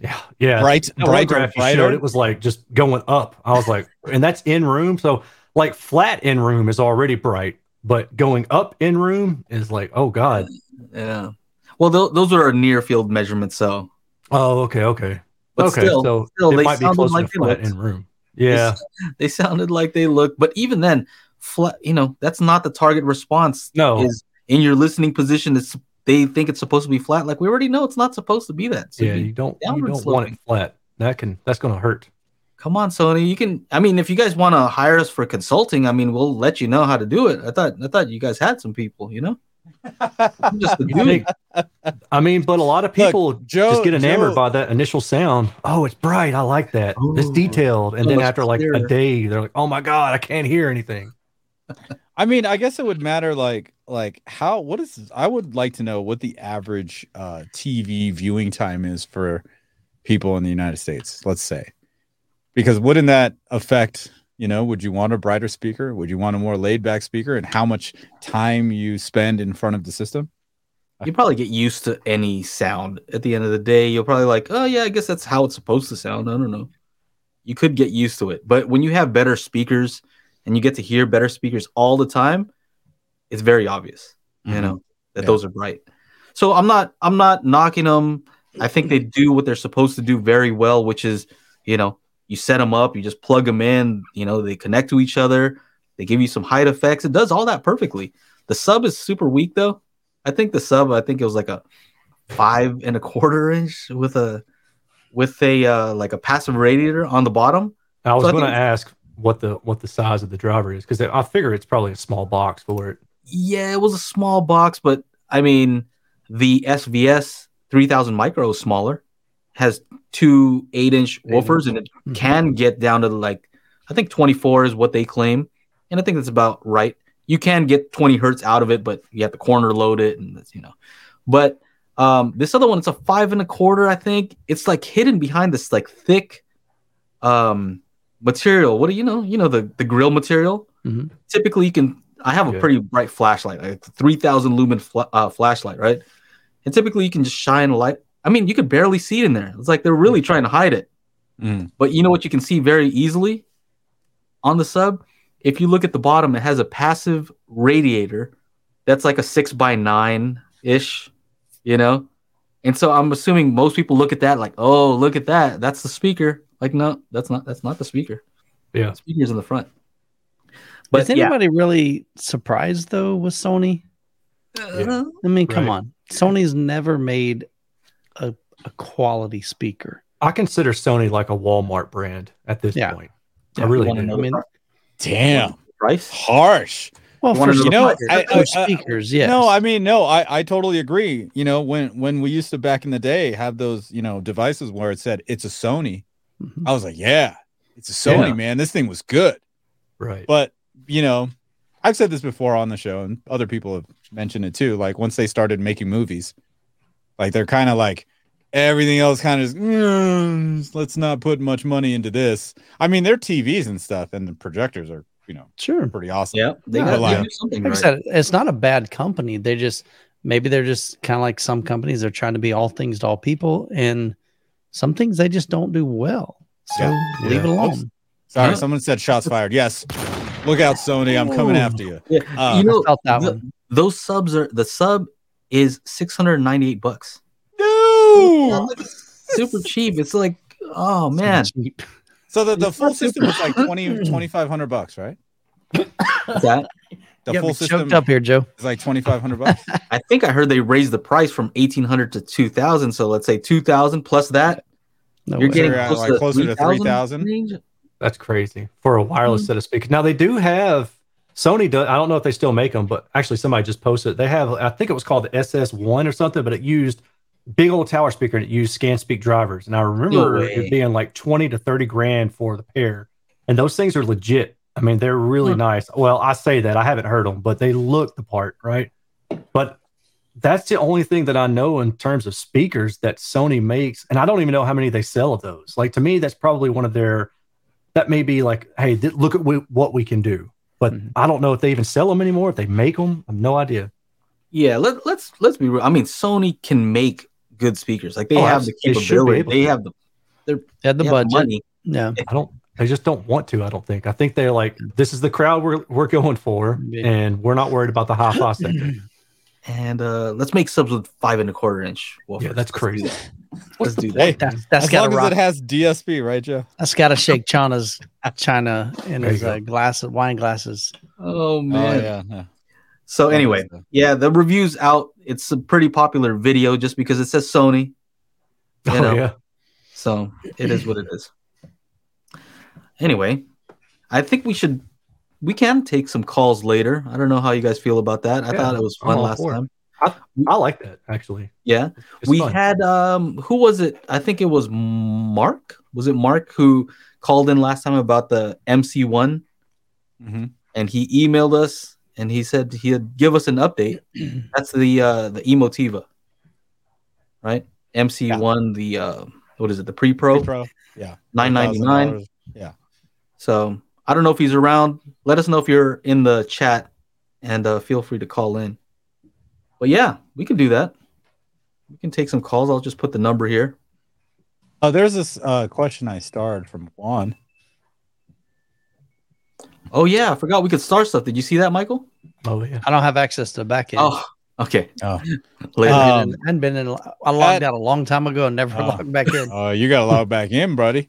Yeah, yeah. Bright, That one brighter, brighter. showed, it was like just going up. I was like, and that's in room. So like flat in room is already bright, but going up in room is like, oh god. Yeah. Well, th- those are near field measurements, so Oh, okay, okay, But okay. still- so still, it they might be sounded closer like to flat in room. Yeah, they sounded like they look. But even then, flat. You know, that's not the target response. no, Is in your listening position. It's they think it's supposed to be flat. Like we already know it's not supposed to be that. So yeah, you- don't you don't want sloping. it flat. That can that's gonna hurt. come on, Sony. You can. I mean, if you guys want to hire us for consulting, I mean, we'll let you know how to do it. I thought. I thought you guys had some people. You know, I'm just a dude. I mean, but a lot of people Joe, just get enamored Joe- by that initial sound. Oh, it's bright. I like that. it's detailed. And so then much after like a day, they're like, oh my God, I can't hear anything. I mean, I guess it would matter like like how what is I would like to know what the average uh TV viewing time is for people in the United States, let's say. Because wouldn't that affect, you know, would you want a brighter speaker? Would you want a more laid back speaker and how much time you spend in front of the system? you probably get used to any sound at the end of the day you'll probably like oh yeah i guess that's how it's supposed to sound i don't know you could get used to it but when you have better speakers and you get to hear better speakers all the time it's very obvious you Mhm. know that Yeah. those are bright so i'm not i'm not knocking them i think they do what they're supposed to do very well which is you know you set them up you just plug them in you know they connect to each other they give you some height effects it does all that perfectly the sub is super weak though I think the sub, I think it was like a five and a quarter inch with a with a uh, like a passive radiator on the bottom. I was So going to ask what the what the size of the driver is because I figure it's probably a small box for it. Yeah, it was a small box, but I mean, the SVS 3000 micro is smaller, has two eight inch Eight woofers, and it Mhm. can get down to like I think 24 is what they claim, and I think that's about right. You can get 20 hertz out of it, but you have to corner load it, and that's you know. But um, this other one, it's a five and a quarter. I think it's like hidden behind this like thick um material. What do you know? You know the the grill material. Mhm. Typically, you can. I have a Yeah. pretty bright flashlight, like 3000 lumen fla- uh, flashlight, right? And typically, you can just shine a light. I mean, you could barely see it in there. It's like they're really trying to hide it. Mm. But you know what you can see very easily on the sub? If you look at the bottom, it has a passive radiator that's like a six by nine ish, you know? And so I'm assuming most people look at that like, oh, look at that. That's the speaker. Like, no, that's not that's not the speaker. Yeah. The speaker's in the front. Is But yeah, anybody really surprised though with Sony? uh, I mean, come Right. on. Sony's never made a, a quality speaker. I consider Sony like a Walmart brand at this Yeah. point. Yeah, I really wanna know I mean, Damn. price. Harsh. well, You for, know You know. I, I- I- speakers, yes. No, I mean, no, I, I totally agree. You know, when when we used to back in the day have those, you know, devices where it said it's a Sony, Mhm. I was like, yeah, it's a Sony, Yeah. man. This thing was good. Right. But, you know, I've said this before on the show and other people have mentioned it too. Like once they started making movies, Like they're kind of like everything else kind of mm, let's not put much money into this. I mean, their TVs and stuff and the projectors are, you know, Sure. pretty awesome. Yeah, they got like- to something Like right. said, it's not a bad company. They just maybe they're just kind of like some companies. They're trying to be all things to all people, and some things they just don't do well. So Yeah. leave it Yeah. alone. Sorry, Yeah. someone said shots fired. Yes. Look out, Sony. I'm coming after you. Yeah, Uh, you know, that the- one. those subs are the sub is six hundred ninety eight bucks. No. Super cheap. It's like, oh man, Cheap. So the, the full system was like 20 2500 bucks, right? What's that The You full system choked up here, Joe. is like 2500 bucks. I think I heard they raised the price from eighteen hundred to two thousand. So let's say two thousand plus that, No you're way. getting You're close like, to closer to 3,000 3,000? That's crazy for a wireless Mm-hmm. set of speakers. Now they do have Sony. Does, I don't know if they still make them, but actually somebody just posted. They have. I think it was called the SS1 or something, but it used big old tower speaker and it used scan speak drivers. And I remember way. it being like twenty to thirty grand for the pair. And those things are legit. I mean, they're really Hmm. nice. Well, I say that I haven't heard them, but they look the part, right? But that's the only thing that I know in terms of speakers that Sony makes, and I don't even know how many they sell of those. Like to me, that's probably one of their. That may be like, hey, th- look at w- what we can do. But Mhm. I don't know if they even sell them anymore. If they make them, I have no idea. Yeah, let, let's let's be real. I mean, Sony can make good speakers. Like they Oh, have the abs- they should be capability. able They have the, Had the they have the budget. money. Yeah. I don't. They just don't want to. I don't think. I think they're like, this is the crowd we're we're going for, Yeah. and we're not worried about the high fi sector. And uh let's make subs with five and a quarter inch. woofers. Yeah, that's Let's do crazy. that. Let's do that. Hey, That's, that's as got long to as it has DSP, right, Joe? That's got to shake Channa's China in his uh, glass wine glasses. Oh Oh man. yeah. yeah. So anyway, yeah, the review's out. It's a pretty popular video just because it says Sony. You oh know. yeah. So it is what it is. Anyway, I think we should we can take some calls later. I don't know how you guys feel about that. I Yeah, thought it was fun last for time. I like that actually. Yeah. It's we fun. had um who was it? I think it was Mark. Was it Mark who called in last time about the MC1 Mhm. and he emailed us and he said he'd give us an update. That's the uh the Emotiva. Right? MC1 the uh what is it? The pre-pro, Pro. Yeah. 999. Yeah. So I don't know if he's around. Let us know if you're in the chat and uh, feel free to call in. But yeah, we can do that. We can take some calls. I'll just put the number here. Oh, there's this uh, question I starred from Juan. Oh yeah, I forgot we could start stuff. Did you see that, Michael? Oh yeah. I don't have access to the back end. Oh, okay. Oh. Later. Uh, I Um, hadn't been in. I logged at- out a long time ago and never Oh. logged back in. Oh, you got to log back in, buddy.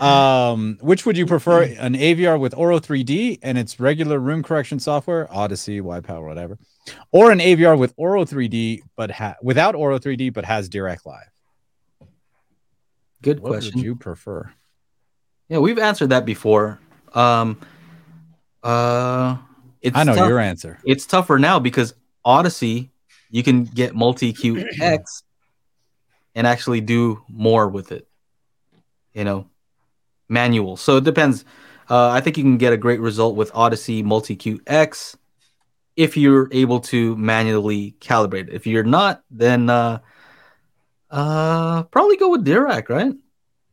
Um, which would you prefer, an AVR with Auro 3D and its regular room correction software, Audyssey, YPAO, whatever, or an AVR with Auro 3D but ha- without Auro 3D but has Dirac Live? Good What question. would you prefer? Yeah, we've answered that before. Um, uh, it's I know tough. your answer. It's tougher now because Audyssey, you can get MultEQ-X and actually do more with it. You know, manual. So it depends. Uh, I think you can get a great result with Audyssey multi QX if you're able to manually calibrate it. If you're not, then uh, uh, probably go with Dirac, right?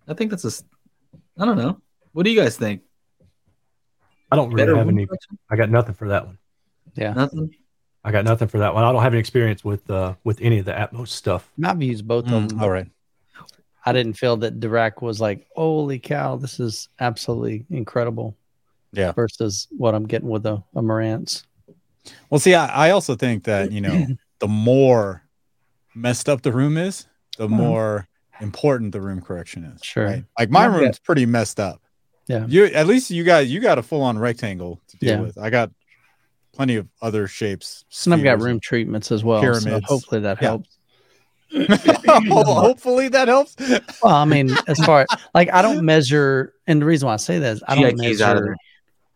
I think that's a. I don't know. What do you guys think? I don't really Better have any. correction? I got nothing for that one. Yeah, nothing. I got nothing for that one. I don't have any experience with uh with any of the Atmos stuff. I've used both of Mm, them. all right. I didn't feel that Dirac was like, holy cow, this is absolutely incredible. Yeah. Versus what I'm getting with a, a Marantz. Well, see, I, I also think that, you know, the more messed up the room is, the Uh-huh. more important the room correction is. Sure. right? Like my Yeah. room's pretty messed up. Yeah. You at least you guys you got a full on rectangle to deal Yeah. with. I got plenty of other shapes. And I've got room treatments as well. So Pyramids. hopefully that Yeah. helps. Hopefully that helps. Well, I mean, as far like I don't measure, and the reason why I say that is I don't GIK's out measure. there.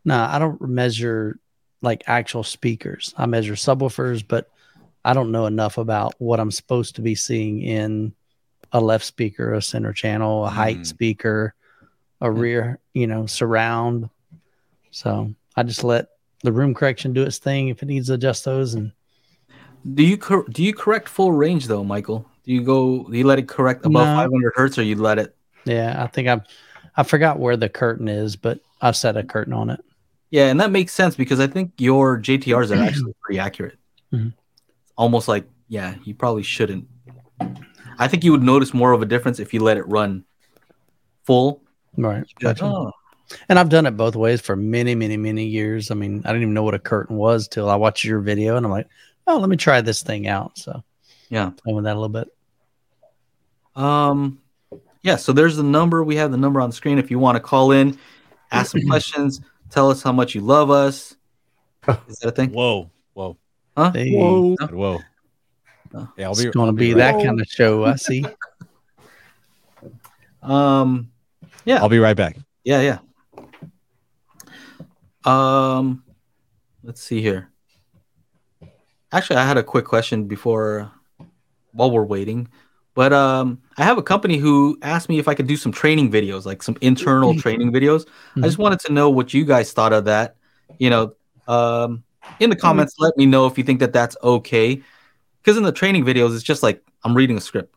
No, I don't measure like actual speakers. I measure subwoofers, but I don't know enough about what I'm supposed to be seeing in a left speaker, a center channel, a height Mm. speaker, a rear, you know, surround. So I just let the room correction do its thing if it needs to adjust those. And Do you cor- do you correct full range though, Michael? Do you go? Do you let it correct above No. 500 hertz, or you let it? Yeah, I think I've I forgot where the curtain is, but I've set a curtain on it. Yeah, and that makes sense because I think your JTRs are actually pretty accurate. Mhm. Almost like, yeah, you probably shouldn't. I think you would notice more of a difference if you let it run full. Right. You'd be like, Gotcha. oh, And I've done it both ways for many, many, many years. I mean, I didn't even know what a curtain was till I watched your video and I'm like, oh, let me try this thing out. So yeah. playing with that a little bit. Um, yeah. So there's the number. We have the number on the screen. If you want to call in, ask some questions, tell us how much you love us. Is that a thing? Whoa, whoa, Huh? Hey, Whoa. whoa. Oh. Yeah, I'll it's be. going I'll to be right- that kind of show. I see. Um, yeah. I'll be right back. Yeah, yeah. Um, let's see here. Actually, I had a quick question before, while we're waiting, but um, I have a company who asked me if I could do some training videos, like some internal training videos. I just wanted to know what you guys thought of that. You know, um, in the comments, let me know if you think that that's okay. Because in the training videos, it's just like I'm reading a script.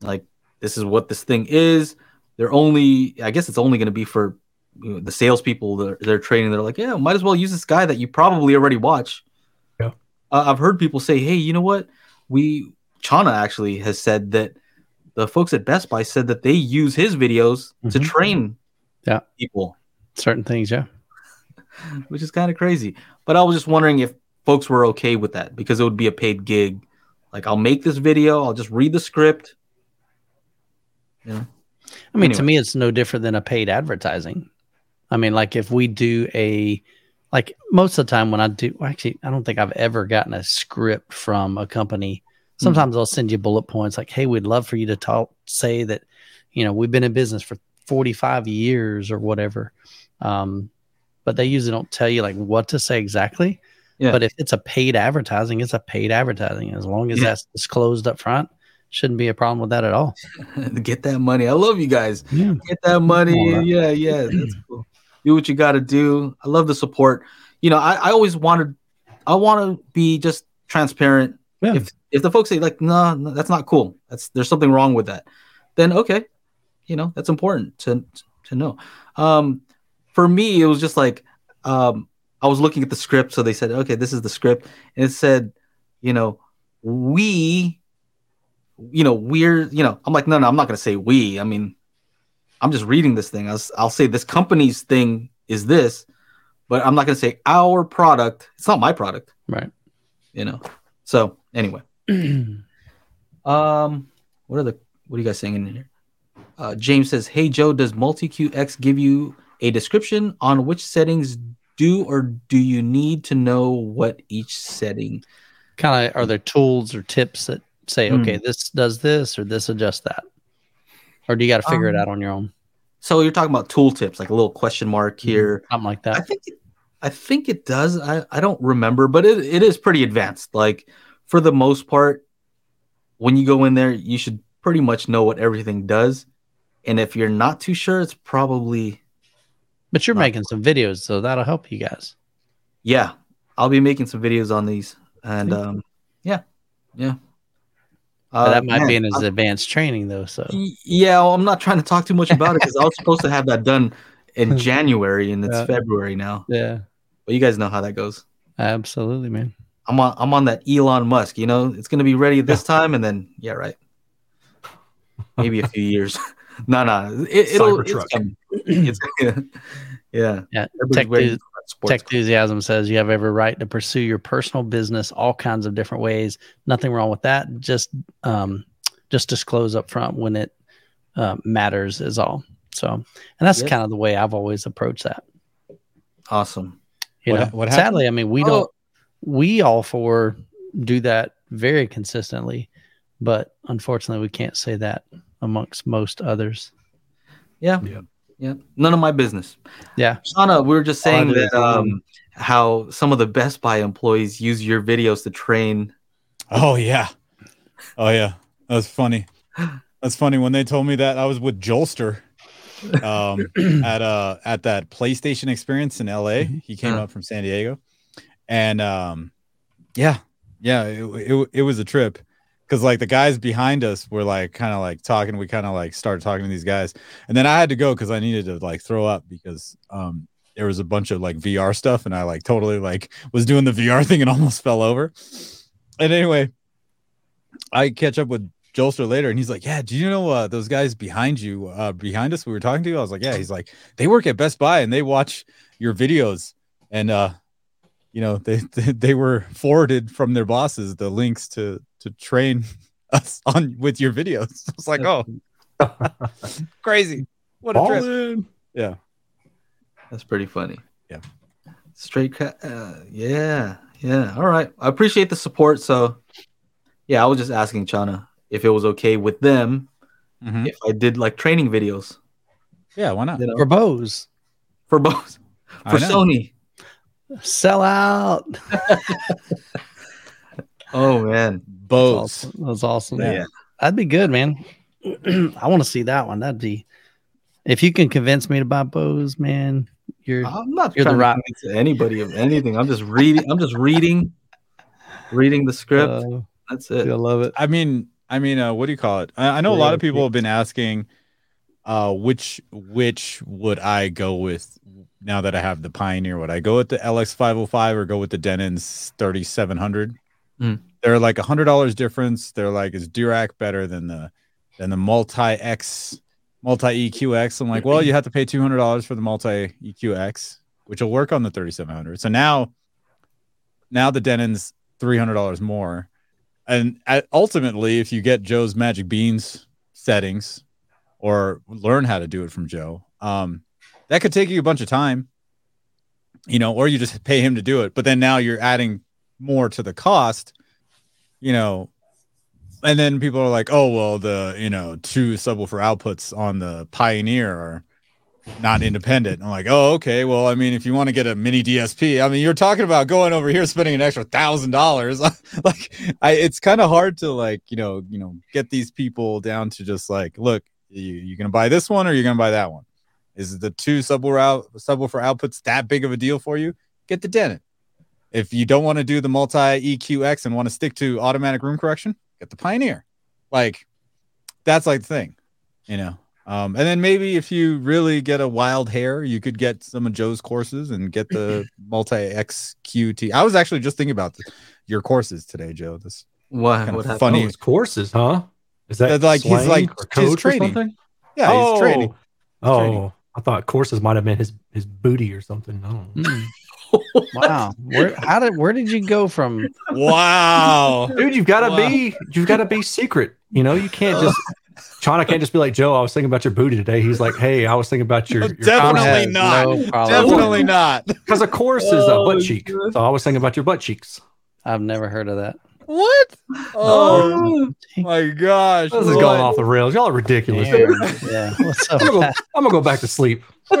Like this is what this thing is. They're only, I guess, it's only going to be for you know, the salespeople that they're training. They're like, yeah, might as well use this guy that you probably already watch. Yeah. Uh, I've heard people say, hey, you know what? We Channa actually has said that the folks at Best Buy said that they use his videos to Mhm. train Yeah. people, Certain things, yeah. which is kind of crazy. But I was just wondering if folks were okay with that because it would be a paid gig. Like I'll make this video, I'll just read the script. You know? I mean, to me, it's no different than a paid advertising. I mean, like if we do a, like most of the time when I do, well, actually, I don't think I've ever gotten a script from a company. Sometimes they'll send you bullet points like, "Hey, we'd love for you to talk, say that, you know, we've been in business for 45 years or whatever." Um, but they usually don't tell you like what to say exactly. Yeah. But if it's a paid advertising, it's a paid advertising. As long as Yeah. that's disclosed up front, shouldn't be a problem with that at all. Get that money. I love you guys. Yeah. Get that money. on, yeah, yeah. That's cool. Do what you got to do. I love the support. You know, I, I always wanted, I want to be just transparent. Yeah. If if the folks say like, no, no, that's not cool. That's there's something wrong with that. Then okay, you know, that's important to to know. Um, for me, it was just like, um, I was looking at the script, so they said, okay, this is the script, and it said, you know, we you know, we're, you know, I'm like, no, no, I'm not going to say we. I mean, I'm just reading this thing. I'll, I'll say this company's thing is this, but I'm not going to say our product. It's not my product, Right. you know. So anyway, um, what are the what are you guys saying in here? Uh, James says, "Hey Joe, does MultEQ-X give you a description on which settings do or do you need to know what each setting?" kind of are there tools or tips that say Hmm. okay this does this or this adjusts that or do you got to figure it Um, out on your own So you're talking about tooltips, like a little question mark here. something like that. I think it, I think it does. I, I don't remember, but it, it is pretty advanced. Like for the most part, when you go in there, you should pretty much know what everything does. And if you're not too sure, it's probably but you're making some videos so that'll help you guys yeah. I'll be making some videos on these, and um, yeah, yeah. But Uh, that might man, be in his I- advanced training though so yeah. Well, I'm not trying to talk too much about it because I was supposed to have that done in January, and it's Yeah. February now. yeah But you guys know how that goes. absolutely man I'm on I'm on that Elon Musk, you know, it's gonna be ready this time and then yeah, right. Maybe a few years. no, no. It, it'll it's Cybertruck. coming. It's, yeah. yeah Everybody's tech, dude, for that sports tech enthusiasm says you have every right to pursue your personal business all kinds of different ways nothing wrong with that just um just disclose up front when it uh, matters is all so and that's Yep. kind of the way i've always approached that Awesome. you What know what happened? sadly i mean we Oh. don't we all four do that very consistently but unfortunately we can't say that amongst most others Yeah. Yeah. Yeah. None of my business. yeah Channa, we were just saying do that um how some of the Best Buy employees use your videos to train. Oh yeah. Oh yeah. that's funny. That's funny. When they told me that I was with Jolster um at uh at that PlayStation experience in LA. He came Yeah. up from San Diego. And um yeah, yeah, it, it, it was a trip because like the guys behind us were like kind of like talking. We kind of like started talking to these guys, and then I had to go because I needed to like throw up because um there was a bunch of like VR stuff, and I like totally like was doing the VR thing and almost fell over. And anyway, I catch up with Jolster later, and he's like, "Yeah, do you know uh, those guys behind you, uh, behind us? We were talking to." I was like, "Yeah." He's like, "They work at Best Buy and they watch your videos, and uh, you know, they they, they were forwarded from their bosses the links to to train us on with your videos." I was like, "Oh, crazy! What a All trip!" in. Yeah, That's pretty funny. Yeah. Straight cat. Uh, yeah. Yeah. All right. I appreciate the support. So, yeah, I was just asking Channa if it was okay with them Mhm. if I did like training videos yeah. Why not? you know, For Bose, for both I for. Sony. sell out. Oh man. Boats. Awesome. That's awesome. Yeah. That'd be good, man. I want to see that one. That'd be if you can convince me to buy Bose, man. You're I'm not You're the trying right- to convince anybody of anything. I'm just reading. I'm just reading, reading the script. uh, That's it. I love it. I mean, I mean, uh, what do you call it? I, I know a lot of people have been asking, uh, which which would I go with now that I have the Pioneer? Would I go with the LX five hundred five or go with the Denon's thirty seven hundred? Hmm. They're like a hundred dollars difference. They're like, is Dirac better than the than the multi X MultEQ-X? I'm like, well, you have to pay two hundred dollars for the MultEQ-X, which will work on the thirty seven hundred. So now, now the Denon's three hundred dollars more and ultimately if you get joe's magic beans settings or learn how to do it from joe um that could take you a bunch of time you know or you just pay him to do it but then now you're adding more to the cost you know and then people are like oh well the you know two subwoofer outputs on the pioneer are not independent. I'm like, oh, okay. Well, I mean, if you want to get a miniDSP, I mean, you're talking about going over here spending an extra thousand dollars. Like, I, it's kind of hard to like, you know, you know, get these people down to just like, look, you you gonna buy this one or you're gonna buy that one? Is the two subwoofer out subwoofer outputs that big of a deal for you? Get the Denon. If you don't want to do the MultEQ-X and want to stick to automatic room correction, get the Pioneer. Like, that's like the thing, you know. Um, and then maybe if you really get a wild hair, you could get some of Joe's courses and get the multi XQT. I was actually just thinking about the, your courses today, Joe. This What? Kind what happened? funny. Oh, courses, huh? Is that That's like he's like, or his code for training. something? yeah, oh, he's training. Oh, training. I thought courses might have been his his booty or something. No. Wow. Where how did where did you go from Wow. Dude, you've got to Wow. be you've got to be secret. You know, you can't just Channa can't just be like Joe. I was thinking about your booty today. He's like, hey, I was thinking about your, your Definitely not. no. Definitely not. because of course is a Oh, butt cheek. So I was thinking about your butt cheeks. I've never heard of that. What? Oh Oh, my gosh. This is going off the rails. Y'all are ridiculous. Damn. yeah. What's up? I'm gonna, go. I'm gonna go back to sleep.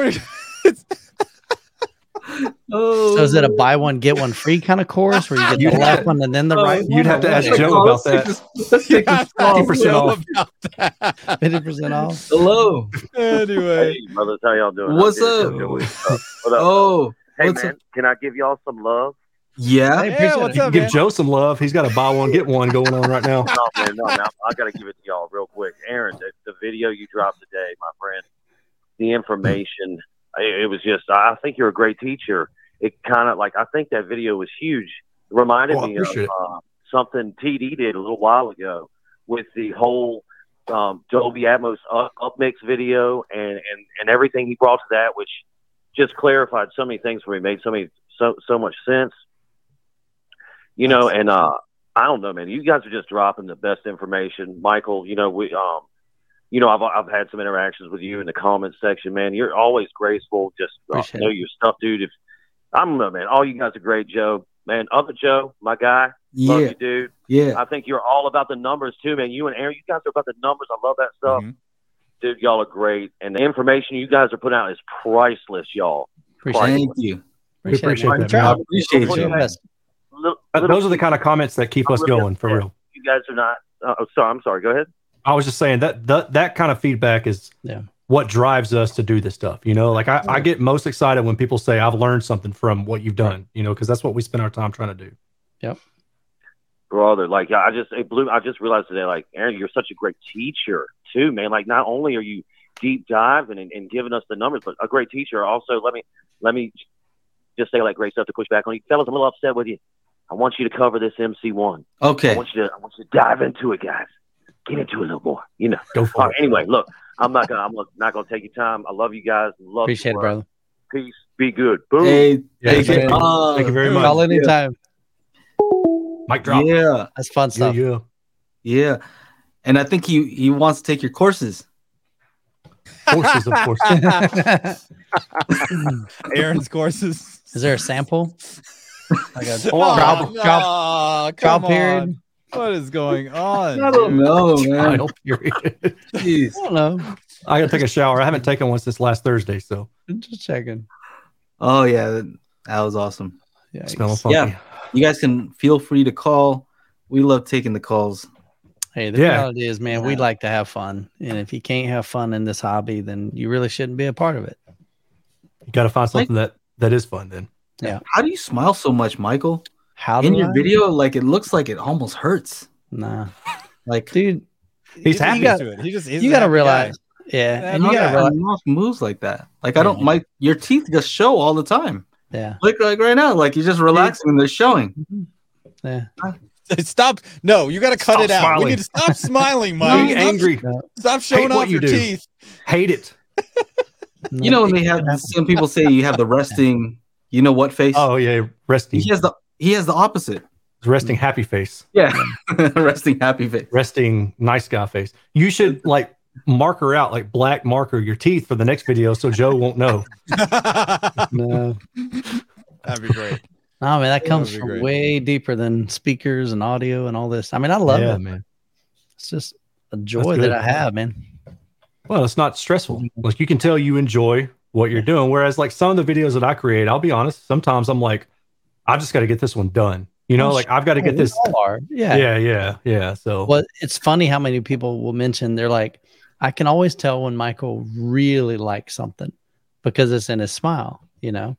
oh. So is it a buy one get one free kind of course where you get You'd the left one and then the Oh, right you'd have to ask Joe take- about that. this- let's take this call. 50% off. Fifty percent off. Hello. Anyway. Hey, brothers, how y'all doing? What's up? doing. Uh, what up? Oh, hey, man, up? can I give y'all some love? Yeah. Hey, Yeah, what's up, Give man? Joe some love. He's got a buy one get one going on right now. No, man, no, man. I got to give it to y'all real quick. Erin, the, the video you dropped today, my friend, the information, it, was just, I think you're a great teacher. It kind of like, I think that video was huge. It reminded Oh, me of uh, something TD did a little while ago with the whole um, Dolby Atmos up, upmix video and, and, and everything he brought to that, which just clarified so many things for me, made so many, so, so much sense. You know, and, uh, I don't know, man. You guys are just dropping the best information, Michael. You know, we, um, you know, I've I've had some interactions with you in the comments section, man. You're always graceful. Just uh, know your stuff, dude. If I don't know, man. All you guys are great, Joe. Man, other Joe, my guy, love Yeah. you, dude. Yeah. I think you're all about the numbers too, man. You and Erin, you guys are about the numbers. I love that stuff, Mhm. dude. Y'all are great, and the information you guys are putting out is priceless, y'all. Appreciate it. Thank you. We appreciate it. that, man. I appreciate you. you Little, Uh, little- Those are the kind of comments that keep us going for real. You guys are not. Uh, oh, sorry, I'm sorry. Go ahead. I was just saying that that, that kind of feedback is Yeah. what drives us to do this stuff. You know, like I, I get most excited when people say I've learned something from what you've done. You know, because that's what we spend our time trying to do. Yep. Brother. Like I just it blew. I just realized today, like Erin, you're such a great teacher too, man. Like not only are you deep diving and, and giving us the numbers, but a great teacher. Also, let me let me just say like great stuff to push back on you, fellas. I'm a little upset with you. I want you to cover this MC one. Okay. I want you to I want you to dive into it, guys. Get into it a little more. You know. Go All for right, it. anyway, look, I'm not gonna I'm not gonna take your time. I love you guys. Love Appreciate you, it, brother. Peace. Be good. Boom. Hey, thank thank you. you. Uh, Thank you very much. Call anytime. Mic drop. Yeah, That's fun Yeah, stuff. yeah. yeah. And I think he he wants to take your courses. Courses, of course. Erin's courses. Is there a sample? Like a Oh, trial, no, trial, trial come period? On. What is going on? I don't know, man. Trial period. Jeez. I don't know. I gotta take a shower. I haven't taken one since last Thursday, so Just checking. Oh yeah, that, that was awesome. Yeah. smelling funky. Yeah. You guys can feel free to call. We love taking the calls. Hey, the Yeah. reality is, man, we Yeah. like to have fun, and if you can't have fun in this hobby, then you really shouldn't be a part of it. You gotta find something that that is fun then. Yeah. How do you smile so much, Michael? How In your I? video, like it looks like it almost hurts. Nah, Like dude, He's you happy got- to it. He just he's you got to realize, guy. yeah, Yeah, and you got to can realize, your mouth moves like that. Like I don't Yeah. my your teeth just show all the time. yeah, Like like right now, like you're just relaxing and they're showing. Mm-hmm. yeah. Stop. No, you got to cut Stop it out. smiling. We need to stop smiling, No, Mike. Being Stop- angry, Stop showing what off you your do. teeth. hate it. You know when they have some people say you have the resting, you know what face? Oh yeah, resting, He has the he has the opposite. resting happy face, Yeah, resting happy face. resting nice guy face. You should like marker out like black marker your teeth for the next video so Joe won't know. no, That'd be great. no, man, that comes from great. way deeper than speakers and audio and all this. I mean, I love yeah, it. man. It's just a joy that I have, man. Well, it's not stressful. Like you can tell you enjoy what you're doing. Whereas like some of the videos that I create, I'll be honest, sometimes I'm like, I just got to get this one done. You know, Oh, like I've got to get this. all. Yeah. Yeah, yeah, yeah. So Well, it's funny how many people will mention they're like, I can always tell when Michael really likes something because it's in his smile, you know.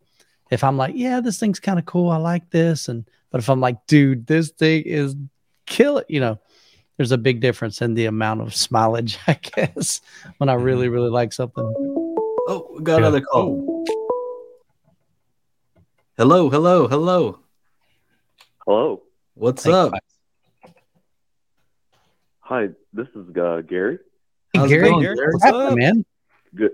If I'm like, yeah, this thing's kind of cool, I like this, and but if I'm like, dude, this thing is kill it, you know, there's a big difference in the amount of smilage, I guess, when I mm-hmm. really, really like something. Oh, got Yeah. another call. Hello, hello, hello. Hello. What's Thank up? Hi. This is uh, Gary. Hey, How's it Gary, going, Gary? Gary? what's happening, man? Good.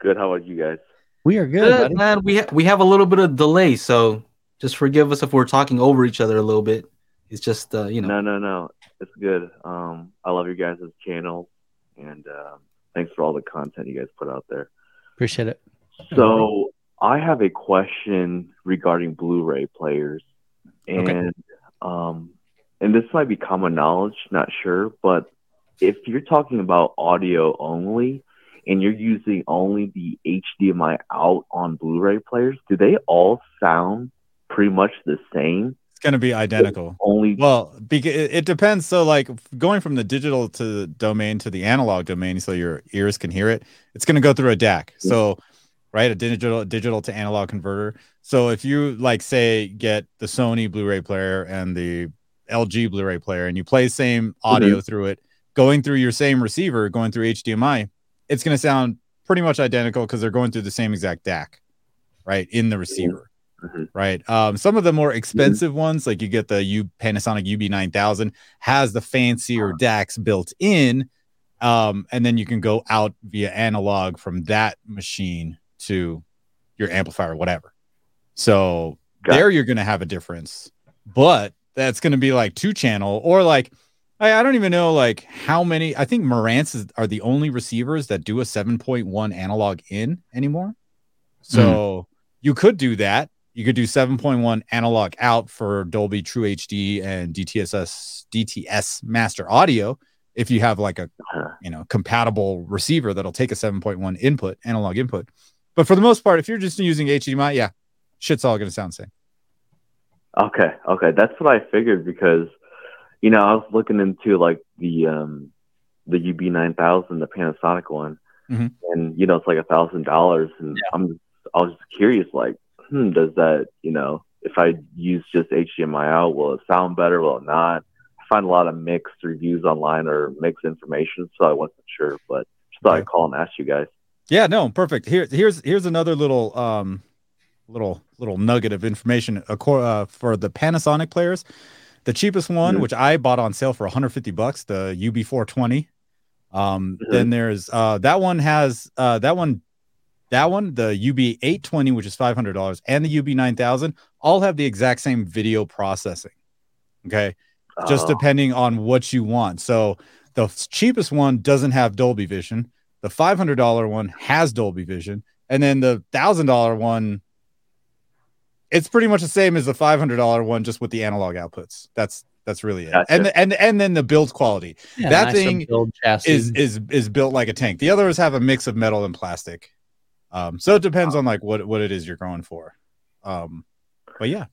Good. How about you guys? We are good, Good, man. We ha- we have a little bit of delay, so just forgive us if we're talking over each other a little bit. It's just uh, you know. No, no, no. It's good. Um, I love your guys' channel, and um, thanks for all the content you guys put out there. Appreciate it. So I have a question regarding Blu-ray players, and Okay. um, and this might be common knowledge, not sure, but if you're talking about audio only and you're using only the HDMI out on Blu-ray players, do they all sound pretty much the same? It's gonna be identical. Only Well, because it, it depends. So, like going from the digital to the domain to the analog domain, so your ears can hear it. It's going to go through a DAC. So, right, a digital digital to analog converter. So, if you like, say, get the Sony Blu-ray player and the LG Blu-ray player, and you play same audio through it, going through your same receiver, going through HDMI, it's going to sound pretty much identical because they're going through the same exact DAC, right, in the receiver Mhm. right? Um, some of the more expensive ones, like you get the U Panasonic UB9000, has the fancier DACs built in, um, and then you can go out via analog from that machine to your amplifier, whatever. So Got there, you're going to have a difference, but that's going to be like two channel or like. I, I don't even know like how many. I think Marantz is, are the only receivers that do a 7.1 analog in anymore. So hmm. you could do that. You could do 7.1 analog out for Dolby True HD and DTSS DTS master audio if you have like a you know compatible receiver that'll take a 7.1 input analog input. But for the most part, if you're just using HDMI, yeah, shit's all gonna sound the same. Okay, okay, that's what I figured because, you know, I was looking into like the um the UB nine thousand, the Panasonic one, Mhm. and you know it's like a thousand dollars, and I'm I was just curious, like, hmm, does that, you know, if I use just HDMI out, will it sound better? Will it not? I find a lot of mixed reviews online or mixed information, so I wasn't sure. But just thought Okay. I'd call and ask you guys. Yeah, no, perfect. Here, here's here's another little um little little nugget of information uh, for the Panasonic players. The cheapest one, Mhm. which I bought on sale for 150 bucks, the UB420. Um, Mhm. then there's uh that one has uh that one that one, the UB820, which is $500, and the UB9000 all have the exact same video processing. Okay just Oh, depending on what you want. So the cheapest one doesn't have Dolby Vision. The five hundred dollar one has Dolby Vision, and then the thousand dollar one, it's pretty much the same as the five hundred dollar one, just with the analog outputs. That's that's really it. Gotcha. And and and then the build quality Yeah, That nicer thing is is is built like a tank. The others have a mix of metal and plastic. Um, so it depends on like what what it is you're going for. Um, but yeah,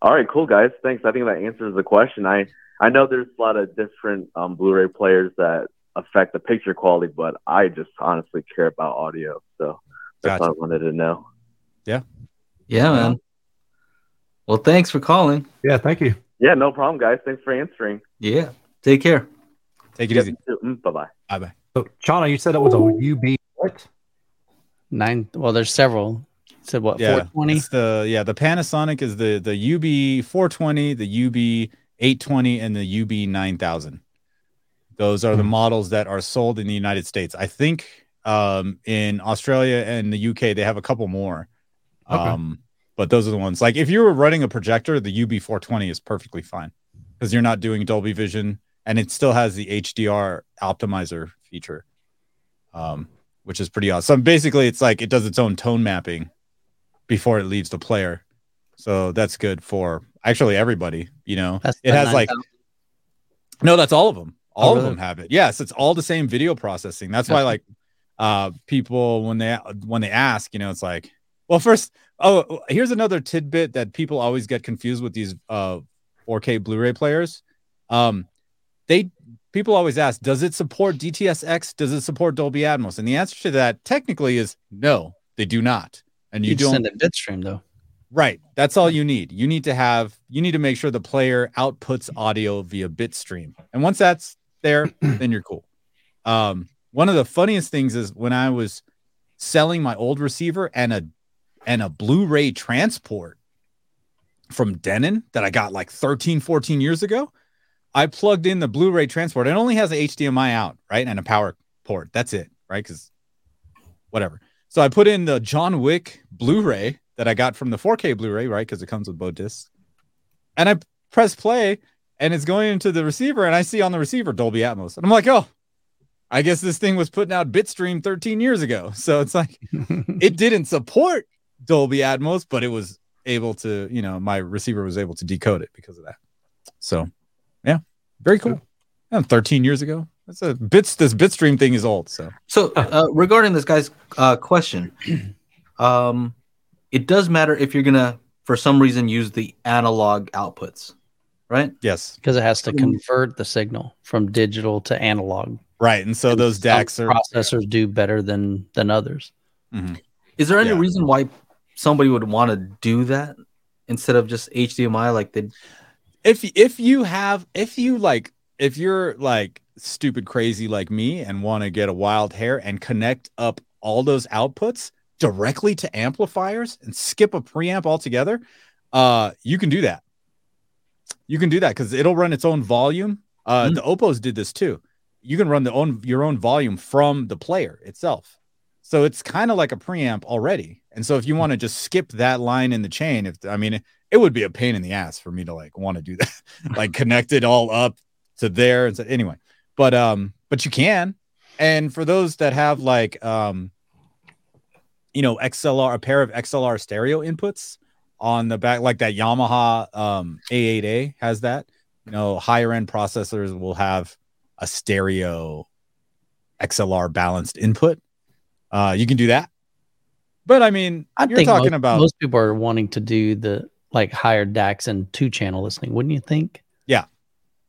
All right, cool guys. Thanks. I think that answers the question. I I know there's a lot of different um, Blu-ray players that affect the picture quality, but I just honestly care about audio, so that's Gotcha. what I wanted to know. Yeah, Yeah, uh-huh. man. Well, thanks for calling. Yeah, thank you. Yeah, no problem, guys. Thanks for answering. Yeah. Take care. take it easy. Mm, bye bye. Bye bye. So, Channa, you said it was a UB what? Nine. Well, there's several. You said what? Yeah, 420. It's the yeah the Panasonic is the the UB 420, the UB 820, and the UB 9000. Those are the Hmm. models that are sold in the United States. I think um, in Australia and the UK they have a couple more. Okay. Um, but those are the ones. Like if you were running a projector, the UB 420 is perfectly fine because you're not doing Dolby Vision and it still has the HDR optimizer feature, um, which is pretty awesome. Basically, it's like it does its own tone mapping before it leaves the player. So that's good for actually everybody. You know, That's it the has like 9000. no, that's all of them. All Oh, of them have it. Yes, it's all the same video processing. That's why like uh people when they when they ask, you know, it's like, well, first, oh, here's another tidbit that people always get confused with these uh 4K Blu-ray players. Um they people always ask, does it support DTSX? Does it support Dolby Atmos? And the answer to that technically is no, they do not. And you You don't send it bitstream though. Right. That's all you need. You need to have you need to make sure the player outputs audio via bitstream. And once that's there, then you're cool. Um one of the funniest things is when I was selling my old receiver and a and a Blu-ray transport from Denon that I got like 13 14 years ago, I plugged in the Blu-ray transport. It only has a HDMI out, right? And a power port. That's it, right? Cuz whatever. So I put in the John Wick Blu-ray that I got from the 4K Blu-ray, right? Because it comes with both discs. And I press play, and it's going into the receiver, and I see on the receiver Dolby Atmos, and I'm like, oh, I guess this thing was putting out Bitstream 13 years ago. So it's like it didn't support Dolby Atmos, but it was able to, you know, my receiver was able to decode it because of that. So, yeah, very cool. Yeah, 13 years ago. That's a bits. This Bitstream thing is old. So So, uh, regarding this guy's uh, question, um, it does matter if you're gonna, for some reason, use the analog outputs, right? yes, because it has to Mm. convert the signal from digital to analog. right. And so those Some DACs are processors do better than than others. Mhm. Is there any Yeah. reason why somebody would want to do that instead of just HDMI? Like they, if if you have if you like if you're like stupid crazy like me and want to get a wild hair and connect up all those outputs directly to amplifiers and skip a preamp altogether uh you can do that you can do that because it'll run its own volume. Uh Mm. the Oppos did this too. You can run the own your own volume from the player itself. So it's kind of like a preamp already. And so if you want to just skip that line in the chain if i mean it would be a pain in the ass for me to like want to do that. Like connect it all up to there and so anyway. But um but you can. And for those that have like um you know xlr a pair of xlr stereo inputs on the back like that yamaha um a8a has that you know higher end processors will have a stereo xlr balanced input uh you can do that but i mean I you're think talking most, about most people are wanting to do the like higher DACs and two channel listening, wouldn't you think? Yeah,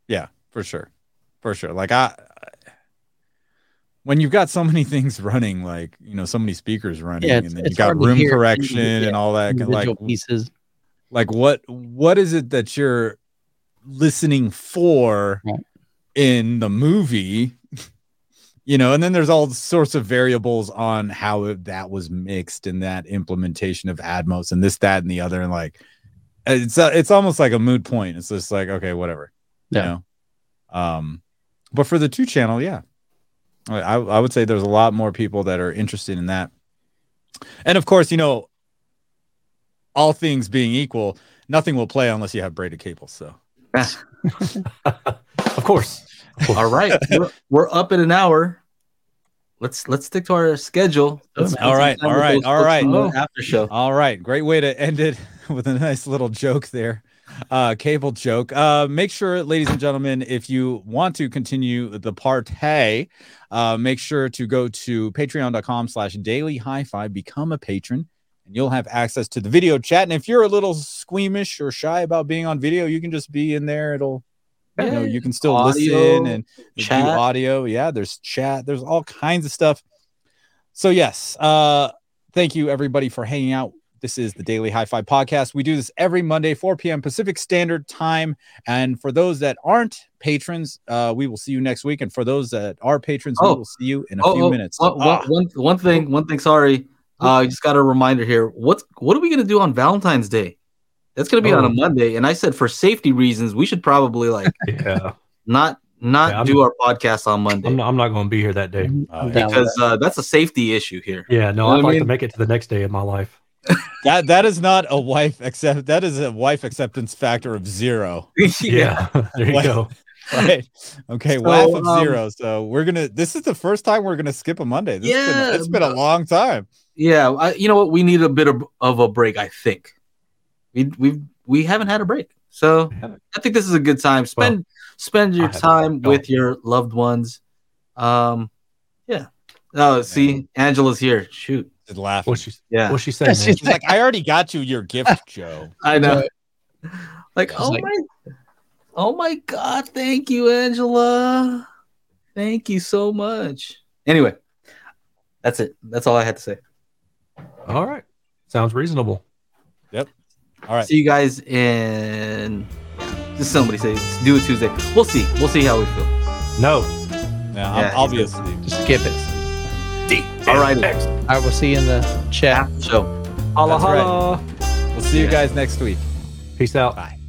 yeah, for sure. For sure. Like I when you've got so many things running, like you know, so many speakers running, Yeah, and then you got room correction and all that. Like, pieces. like what what is it that you're listening for Right. in the movie you know and then there's all sorts of variables on how it- that was mixed and that implementation of atmos and this that and the other and like it's uh, it's almost like a mood point it's just like okay whatever Yeah. you know um but for the two channel yeah I, I would say there's a lot more people that are interested in that and of course you know all things being equal nothing will play unless you have braided cables so Of course. All right, we're, we're up in an hour. Let's let's stick to our schedule. Let's All right, spend some time all with right, those all folks right. from the. After show. All right, great way to end it with a nice little joke there. Uh cable joke. Uh make sure ladies and gentlemen if you want to continue the party, uh make sure to go to patreon.com slash daily hi-fi become a patron and you'll have access to the video chat. And if you're a little squeamish or shy about being on video you can just be in there. It'll you know you can still Audio, listen and do chat. audio. Yeah there's chat. There's all kinds of stuff. So yes uh thank you everybody for hanging out this is the daily hi-fi podcast we do this every monday 4 p.m pacific standard time and for those that aren't patrons uh we will see you next week and for those that are patrons we Oh. will see you in a Oh, few oh, minutes one- one- Ah, one- one thing, one thing. Sorry, uh, I just got a reminder here. What's what are we gonna do on Valentine's Day? That's gonna be on a Oh. Monday, and I said for safety reasons, we should probably like Yeah. not not Yeah, do our podcast on Monday I'm not, I'm not going to be here that day. I'm Oh, because uh, that's a safety issue here. Yeah, no, know I'd what like mean? to make it to the next day of my life. That that is not a wife accept that is a wife acceptance factor of zero Yeah, there you Like- go. right okay So, wife of um, zero so we're gonna this is the first time we're gonna skip a monday this has been, Yeah, it's been a long time Yeah, I, you know what? We need a bit of, of a break. I think we we we haven't had a break, so I think this is a good time. Spend spend your time with your loved ones. Um, yeah. Oh, see, Angela's here. Shoot. Just laughing What she Yeah, what she saying? She's? She's like, I already got you your gift, Joe. I know. Like, oh like- my, oh my God! Thank you, Angela. Thank you so much. Anyway, that's it. That's all I had to say. All right, sounds reasonable. Yep. All right. See you guys in. Just somebody say do it Tuesday. We'll see. We'll see how we feel. No. Yeah, Yeah, I'll, I'll be. Just skip it. All right. All right, we'll see you in the chat. So, show. Holla right. holla. We'll see you guys next week. Peace out. Bye.